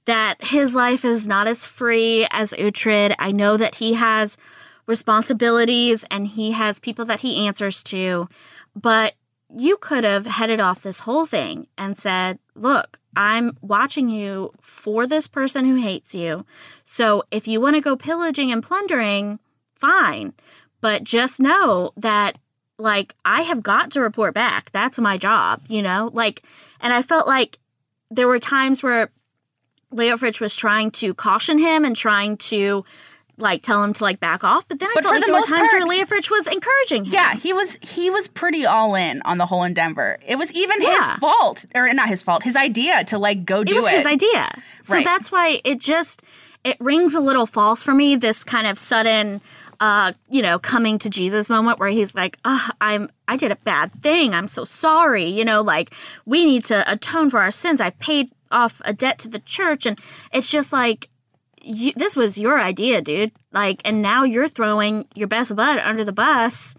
that his life is not as free as Uhtred. I know that he has responsibilities and he has people that he answers to, but you could have headed off this whole thing and said, Look, I'm watching you for this person who hates you. So if you want to go pillaging and plundering, fine. But just know that, like, I have got to report back. That's my job, you know? Like, and I felt like there were times where Leofric was trying to caution him and trying to like tell him to like back off. But then I
But
felt
for
like
the
there were
most
times
part-
where Leofric was encouraging him.
Yeah, he was he was pretty all in on the whole endeavor. It was even his fault, or not his fault, his idea to like go do
it was
it.
his idea. So
Right.
that's why it just it rings a little false for me. This kind of sudden, uh, you know, coming to Jesus moment where he's like, "Ah, I'm I did a bad thing. I'm so sorry." You know, like we need to atone for our sins. I paid off a debt to the church, and it's just like. You, this was your idea, dude. Like, and now you're throwing your best bud under the bus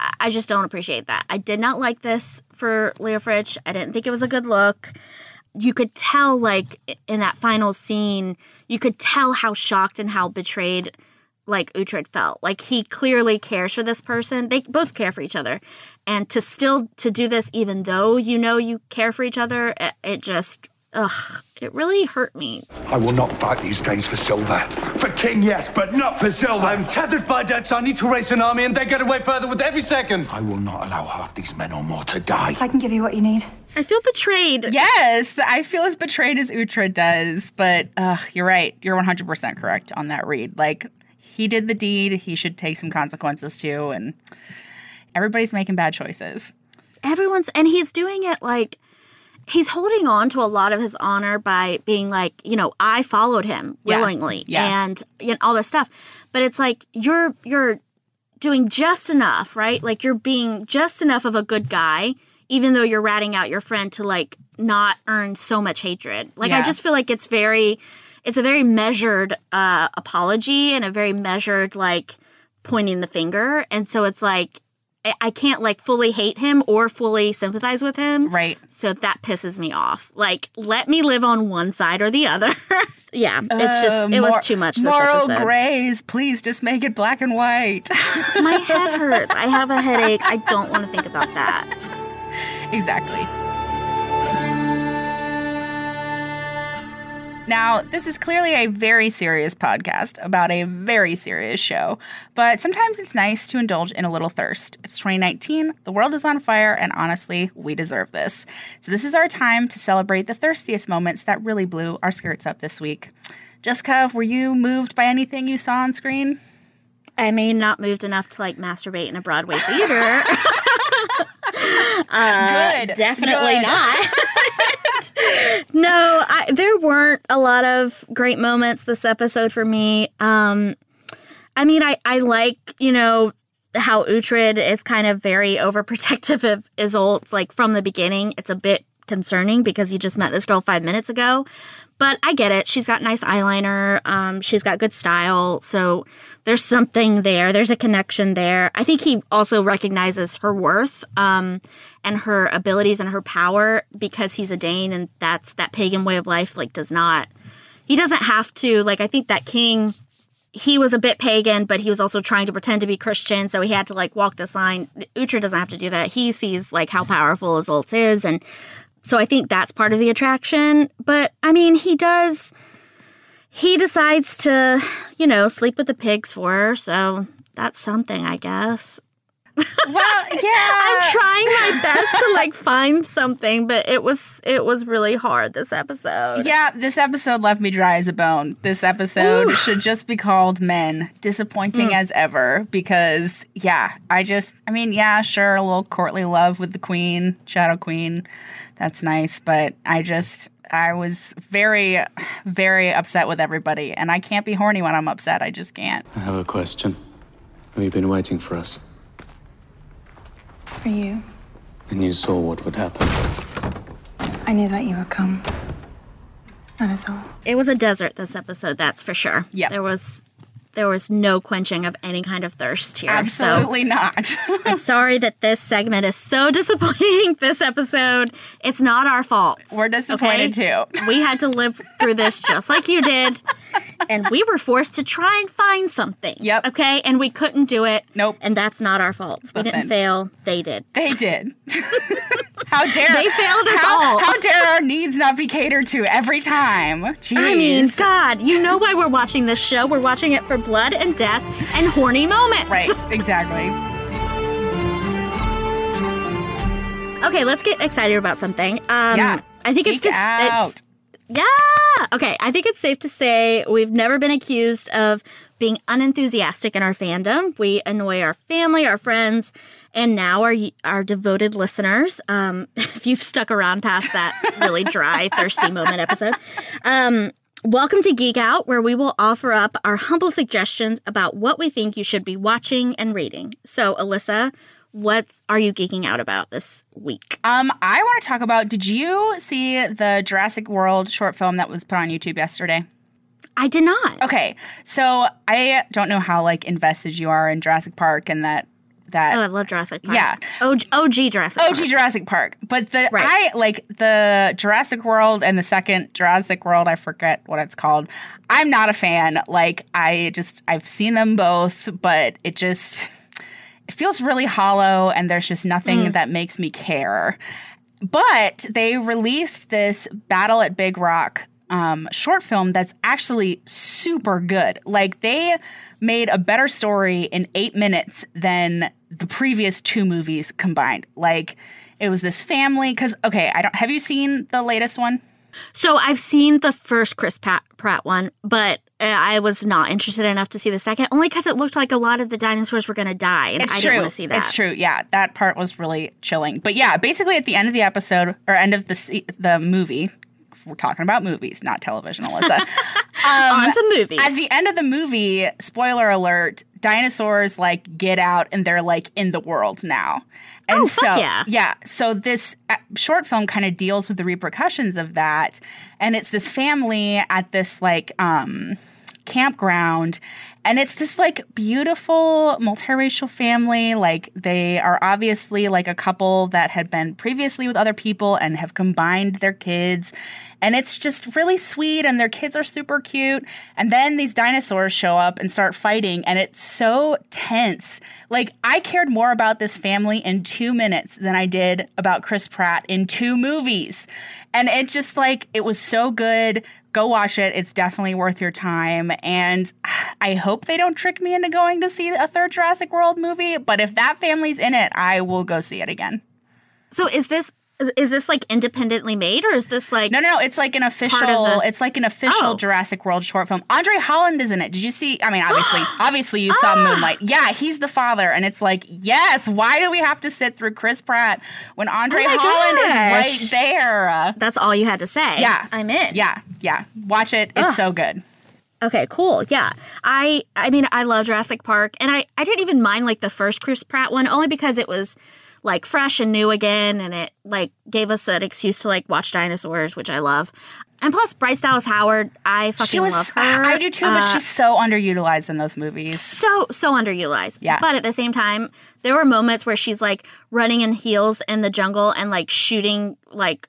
I- I just don't appreciate that. I did not like this for Leofric. I didn't think it was a good look. You could tell, like, in that final scene, you could tell how shocked and how betrayed, like, Uhtred felt. Like, he clearly cares for this person. They both care for each other. And to still, to do this, even though you know you care for each other, it, it just, ugh, it really hurt me.
I will not fight these days for silver. For king, yes, but not for silver.
I'm tethered by debts. I need to raise an army, and they get away further with every second.
I will not allow half these men or more to die.
I can give you what you need.
I feel betrayed.
Yes, I feel as betrayed as Uhtred does, but ugh, you're right. You're 100% correct on that read. Like, he did the deed, he should take some consequences too, and everybody's making bad choices.
everyone's and he's doing it like he's holding on to a lot of his honor by being like you know i followed him
Yeah.
willingly
Yeah.
and you know, all this stuff. But it's like you're you're doing just enough right? Like you're being just enough of a good guy even though you're ratting out your friend to like not earn so much hatred. Like i just feel like it's very it's a very measured uh apology and a very measured like pointing the finger. And so it's like I- can't like fully hate him or fully sympathize with him.
Right.
So that pisses me off. Like, let me live on one side or the other. [laughs] yeah, it's just
Uh,
it
mor-
was too much. This
moral
episode.
grays, please just make it black and white.
My head [laughs] hurts. I have a headache. I don't want to think about that.
exactly. Now, this is clearly a very serious podcast about a very serious show, but sometimes it's nice to indulge in a little thirst. It's 2019, the world is on fire, and honestly, we deserve this. So, this is our time to celebrate the thirstiest moments that really blew our skirts up this week. Jessica, were you moved by anything you saw on screen?
I mean, not moved enough to like masturbate in a Broadway theater. [laughs] Uh,
Good.
Definitely
Good.
not. [laughs] no, I, there weren't a lot of great moments this episode for me. Um, I mean, I, I like, you know, how Uhtred is kind of very overprotective of Iseult, like from the beginning. It's a bit concerning because he just met this girl five minutes ago. But I get it. She's got nice eyeliner. Um, she's got good style. So there's something there. There's a connection there. I think he also recognizes her worth um, and her abilities and her power because he's a Dane and that's that pagan way of life. Like, does not. He doesn't have to. Like, I think that king he was a bit pagan, but he was also trying to pretend to be Christian, so he had to like walk this line. Uhtred doesn't have to do that. He sees like how powerful Iseult is, and so I think that's part of the attraction. But I mean, he does. He decides to, you know, sleep with the pigs for her, so that's something, I guess. [laughs]
Well, yeah.
I'm trying my best to like find something, but it was it was really hard this episode.
Yeah, this episode left me dry as a bone. This episode should just be called Men. Disappointing
Mm.
as ever because, yeah, I just, I mean, yeah, sure, a little courtly love with the Queen, Shadow Queen. That's nice, but I just, I was very, very upset with everybody. And I can't be horny when I'm upset. I just can't.
I have a question. Have you been waiting for us?
For you.
And you saw what would happen.
I knew that you would come. That is all.
It was a desert this episode, that's for sure.
Yeah.
There was there was no quenching of any kind of thirst here.
Absolutely not. [laughs]
I'm sorry that this segment is so [laughs] disappointing this episode. It's not our fault.
We're disappointed too.
We had to live through this just like you did. [laughs] And we were forced to try and find something.
Yep.
Okay. And we couldn't do it.
Nope.
And that's not our fault. We didn't fail. They did.
They did. [laughs] how dare
They failed us
how,
all.
How dare our needs not be catered to every time? Jeez.
I mean, God, you know why we're watching this show. We're watching it for blood and death and horny moments.
right, exactly. [laughs]
Okay, let's get excited about something. Um,
Yeah.
I think it's
Geek
just
out.
it's yeah. Okay, I think it's safe to say we've never been accused of being unenthusiastic in our fandom. We annoy our family, our friends, and now our our devoted listeners. Um, [laughs] if you've stuck around past that really dry, thirsty moment episode, um, welcome to Geek Out, where we will offer up our humble suggestions about what we think you should be watching and reading. So, Alyssa, what are you geeking out about this week?
Um, I want to talk about. Did you see the Jurassic World short film that was put on YouTube yesterday?
I did not.
Okay, so I don't know how like invested you are in Jurassic Park and that that
Oh, I love Jurassic Park.
Yeah.
OG, OG Jurassic
OG
Park.
Jurassic Park. But the
Right.
I like the Jurassic World and the second Jurassic World, I forget what it's called. I'm not a fan. Like I just I've seen them both, but it just it feels really hollow and there's just nothing
Mm.
that makes me care. But they released this Battle at Big Rock um, short film that's actually super good. Like they made a better story in eight minutes than the previous two movies combined. Like it was this family. Because okay, I don't. Have you seen the latest one?
So I've seen the first Chris Pratt, Pratt one, but I was not interested enough to see the second, only because it looked like a lot of the dinosaurs were going to die, and
it's
I
true.
didn't want to see that.
It's true. Yeah, that part was really chilling. But yeah, basically at the end of the episode or end of the the movie, if we're talking about movies, not television, Alyssa. [laughs] um,
On to movies.
At the end of the movie, spoiler alert, dinosaurs like get out and they're like in the world now. And
Oh,
so
yeah.
yeah, so this uh, short film kind of deals with the repercussions of that and it's this family at this like um campground and it's this like beautiful multiracial family. Like they are obviously like a couple that had been previously with other people and have combined their kids and it's just really sweet and their kids are super cute and then these dinosaurs show up and start fighting and it's so tense like i cared more about this family in 2 minutes than i did about chris pratt in two movies and it just like it was so good go watch it. It's definitely worth your time. And [sighs] I hope they don't trick me into going to see a third Jurassic World movie. But if that family's in it, I will go see it again.
So is this is this like independently made, or is this like
No, no, no. It's like an official.
the-
It's like an official
Oh.
Jurassic World short film. Andre Holland is in it. Did you see? I mean, obviously, [gasps] obviously, you saw ah! Moonlight. Yeah, he's the father, and it's like, yes. Why do we have to sit through Chris Pratt when Andre
Oh
Holland
gosh.
is right there?
That's all you had to say.
Yeah,
I'm in.
Yeah, yeah. Watch it. It's
Ugh.
so good.
Okay, cool. Yeah. I I mean, I love Jurassic Park and I I didn't even mind like the first Chris Pratt one only because it was like fresh and new again and it like gave us an excuse to like watch dinosaurs, which I love. And plus Bryce Dallas Howard, I fucking
She was.
love her.
I do too, but
Uh,
she's so underutilized in those movies.
so so underutilized.
Yeah.
But at the same time, there were moments where she's like running in heels in the jungle and like shooting like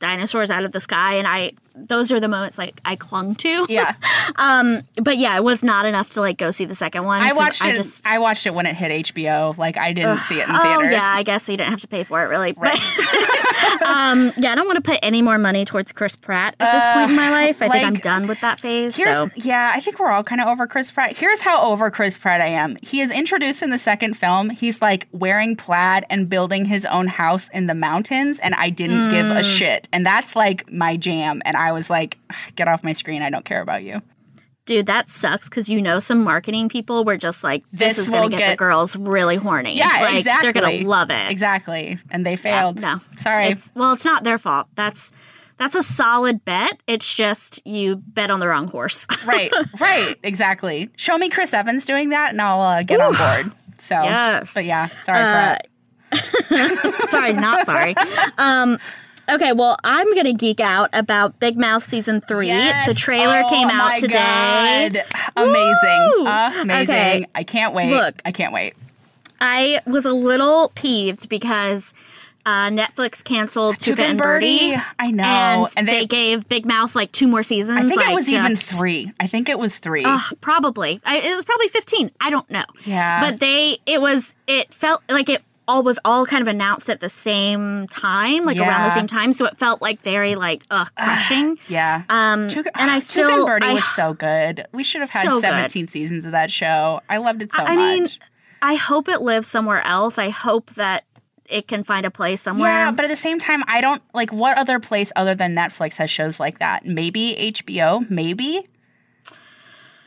dinosaurs out of the sky and I those are the moments like I clung to.
Yeah. [laughs]
um but yeah, it was not enough to like go see the second one.
I watched
I
it.
just
I watched it when it hit HBO. Like I didn't see it in theaters.
Oh yeah, I guess so you didn't have to pay for it really. But [laughs] [laughs] um yeah, I don't want to put any more money towards Chris Pratt at this point in my life. I think I'm done with that phase.
Here's
so
yeah, I think we're all kind of over Chris Pratt. Here's how over Chris Pratt I am. He is introduced in the second film. He's like wearing plaid and building his own house in the mountains, and I didn't give a
Mm.
shit. And that's like my jam. And I was like, get off my screen. I don't care about you.
Dude, that sucks because you know some marketing people were just like, this,
This
is going to get,
get-
the girls really horny.
Yeah,
like,
exactly.
They're going to love it.
Exactly. And they failed.
no.
Sorry.
It's, well, it's not their fault. That's that's a solid bet. It's just you bet on the wrong horse. [laughs]
right. Right. Exactly. Show me Chris Evans doing that, and I'll uh, get on board. So.
Yes.
But yeah. Sorry,
Uh, [laughs] sorry, not sorry. [laughs] Um, okay, well, I'm gonna geek out about Big Mouth season three.
Yes.
The trailer
Oh
came out today.
God. Amazing.
Woo!
Amazing.
Okay.
I can't wait.
Look.
I can't wait.
I was a little peeved because uh, Netflix canceled Tuca,
Tuca
and Birdie.
Birdie, I know.
And,
And
they,
they-
gave Big Mouth like two more seasons.
I think
like,
it was even three. I think it was three.
Ugh, probably. I, it was probably 15. I don't know.
Yeah.
But they, it was, it felt like it all was all kind of announced at the same time, like around the same time. So it felt like very like, ugh, crushing.
yeah.
Um,
Tuca,
and I [sighs]
Tuca
still,
and Birdie
I,
was so good. We should have had
So good.
17 seasons of that show. I loved it so much.
I
much.
mean, I hope it lives somewhere else. I hope that it can find a place somewhere.
Yeah, but at the same time, I don't like what other place other than Netflix has shows like that. Maybe HBO, maybe.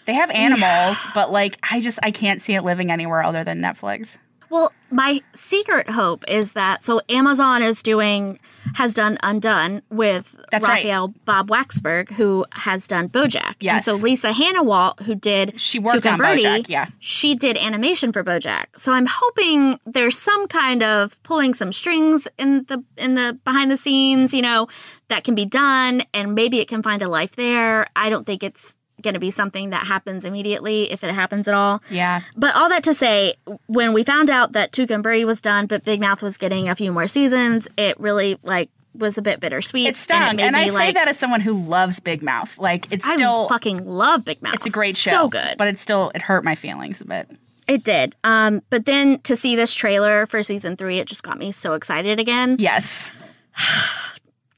They have animals, but like I just I can't see it living anywhere other than Netflix.
Well, my secret hope is that so Amazon is doing has done Undone with
That's right.
Raphael Bob Waksberg, who has done BoJack.
Yes.
And so Lisa Hanawalt, who did
She worked
Tuca
on
Birdie,
BoJack, yeah.
she did animation for BoJack. So I'm hoping there's some kind of pulling some strings in the in the behind the scenes, you know, that can be done, and maybe it can find a life there. I don't think it's going to be something that happens immediately if it happens at all.
Yeah.
But all that to say, when we found out that Tuca and Birdie was done, but Big Mouth was getting a few more seasons, it really like was a bit bittersweet.
It stung,
made
and, I say that as someone who loves Big Mouth. Like it's
I
still
fucking love Big Mouth.
It's a great show,
So good.
but it still it hurt my feelings a bit.
It did. Um, but then to see this trailer for season three, it just got me so excited again.
Yes. [sighs] [sighs] [sighs]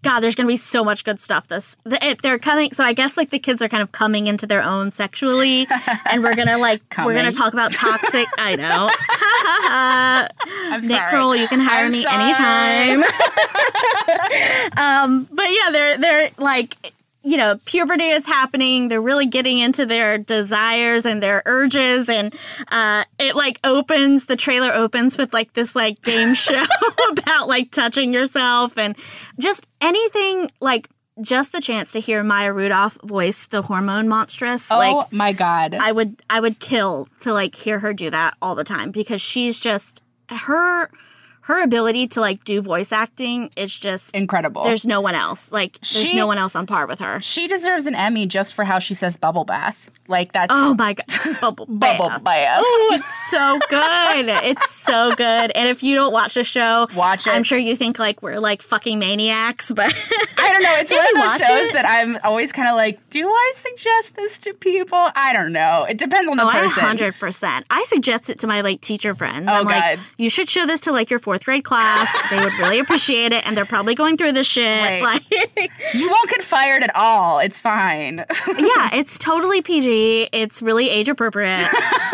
God, there's gonna be so much good stuff. This they're coming. So I guess like the kids are kind of coming into their own sexually, and we're gonna like [laughs] we're gonna talk about toxic. I know. [laughs]
I'm [laughs]
Nick
sorry.
Kroll, you can hire
I'm
me
sorry.
anytime. um, but yeah, they're they're like you know puberty is happening. They're really getting into their desires and their urges, and uh, it like opens. The trailer opens with like this like game [laughs] show [laughs] about like touching yourself and just anything like. Just the chance to hear Maya Rudolph voice the hormone monstress,
Oh
like
my god.
I would I would kill to like hear her do that all the time because she's just her her ability to like do voice acting is just
Incredible.
There's no one else. Like there's
She-
no one else on par with her.
she deserves an Emmy just for how she says bubble bath. Like that's
Oh my god. [laughs] Bubble bath.
bubble
bath.
bath.
Oh, it's so good. it's so good. And if you don't watch the show,
Watch it.
I'm sure you think like we're like fucking maniacs, but [laughs]
I don't know. It's one of those shows
it?
that I'm always kind of like, do I suggest this to people? I don't know. It depends on the
Oh,
person.
hundred percent. I suggest it to my like teacher friends.
Oh,
I'm like,
God.
you should show this to like your fourth grade class. they would really [laughs] appreciate it, and they're probably going through this shit.
Right.
Like, [laughs]
You won't get fired at all. It's fine. [laughs]
yeah, it's totally PG. It's really age appropriate.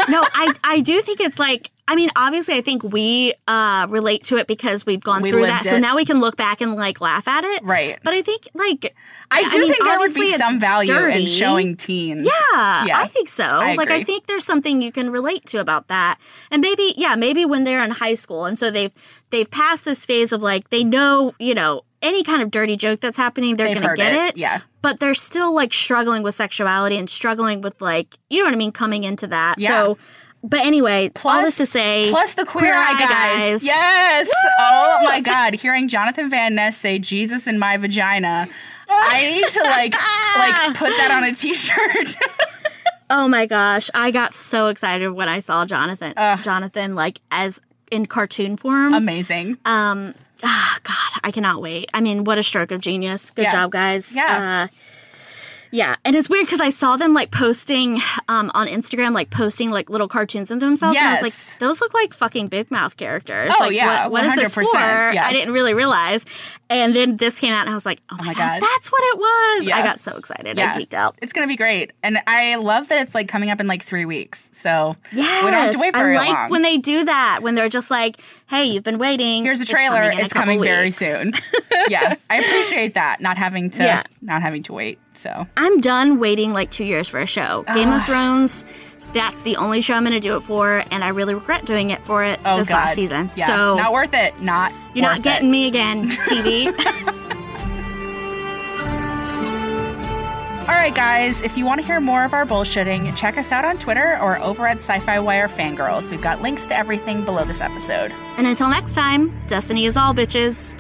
no, I I do think it's like. I mean, obviously, I think we uh, relate to it because we've gone
We
through that. So now we can look back and like laugh at it.
Right.
But I think like
I do
mean,
think there would be some value
dirty.
in showing teens.
Yeah,
Yeah.
I think so.
I
like I think there's something you can relate to about that. And maybe yeah, maybe when they're in high school and so they've they've passed this phase of like they know, you know, any kind of dirty joke that's happening, they're
They've
to get
it,
it.
yeah.
But they're still like struggling with sexuality and struggling with like, you know what I mean, coming into that.
Yeah.
So but anyway, all
Plus-
this to say,
Plus the queer, eye guys. Yes. Oh my god. Hearing Jonathan Van Ness say Jesus in my vagina. I need to like [laughs] like put that on a t-shirt. [laughs]
Oh my gosh, I got so excited when I saw Jonathan. Jonathan like as in cartoon form.
Amazing.
Um, ah, God, I cannot wait. I mean, what a stroke of genius. Good
Yeah.
job, guys.
Yeah.
Uh, yeah, and it's weird because I saw them like posting um, on Instagram, like posting like little cartoons of themselves. And I was
Yes.
like, those look like fucking Big Mouth characters.
Oh,
like,
yeah,
what, what is this for?
100%, yeah.
I didn't really realize. And then this came out, and I was like, oh my,
my
god,
God.
that's what it was.
Yeah.
I got so excited.
Yeah.
I geeked out.
It's gonna be great. And I love that it's like coming up in like three weeks. So
Yes,
we don't have to wait very I
like
long.
when they do that. When they're just like, "Hey, you've been waiting.
Here's a
It's
trailer.
coming
It's coming very soon. [laughs] yeah. I appreciate that. Not having to
Yeah.
not having to wait. So
I'm done waiting like two years for a show. Game of Thrones, that's the only show I'm going to do it for, and I really regret doing it for it
oh
this
god.
last season.
Yeah.
So
not worth it. Not
you're
worth
not getting
it.
me again, TV. [laughs]
All right, guys, if you want to hear more of our bullshitting, check us out on Twitter or over at SYFY Wire Fangrrls. We've got links to everything below this episode.
and until next time, Destiny is all bitches.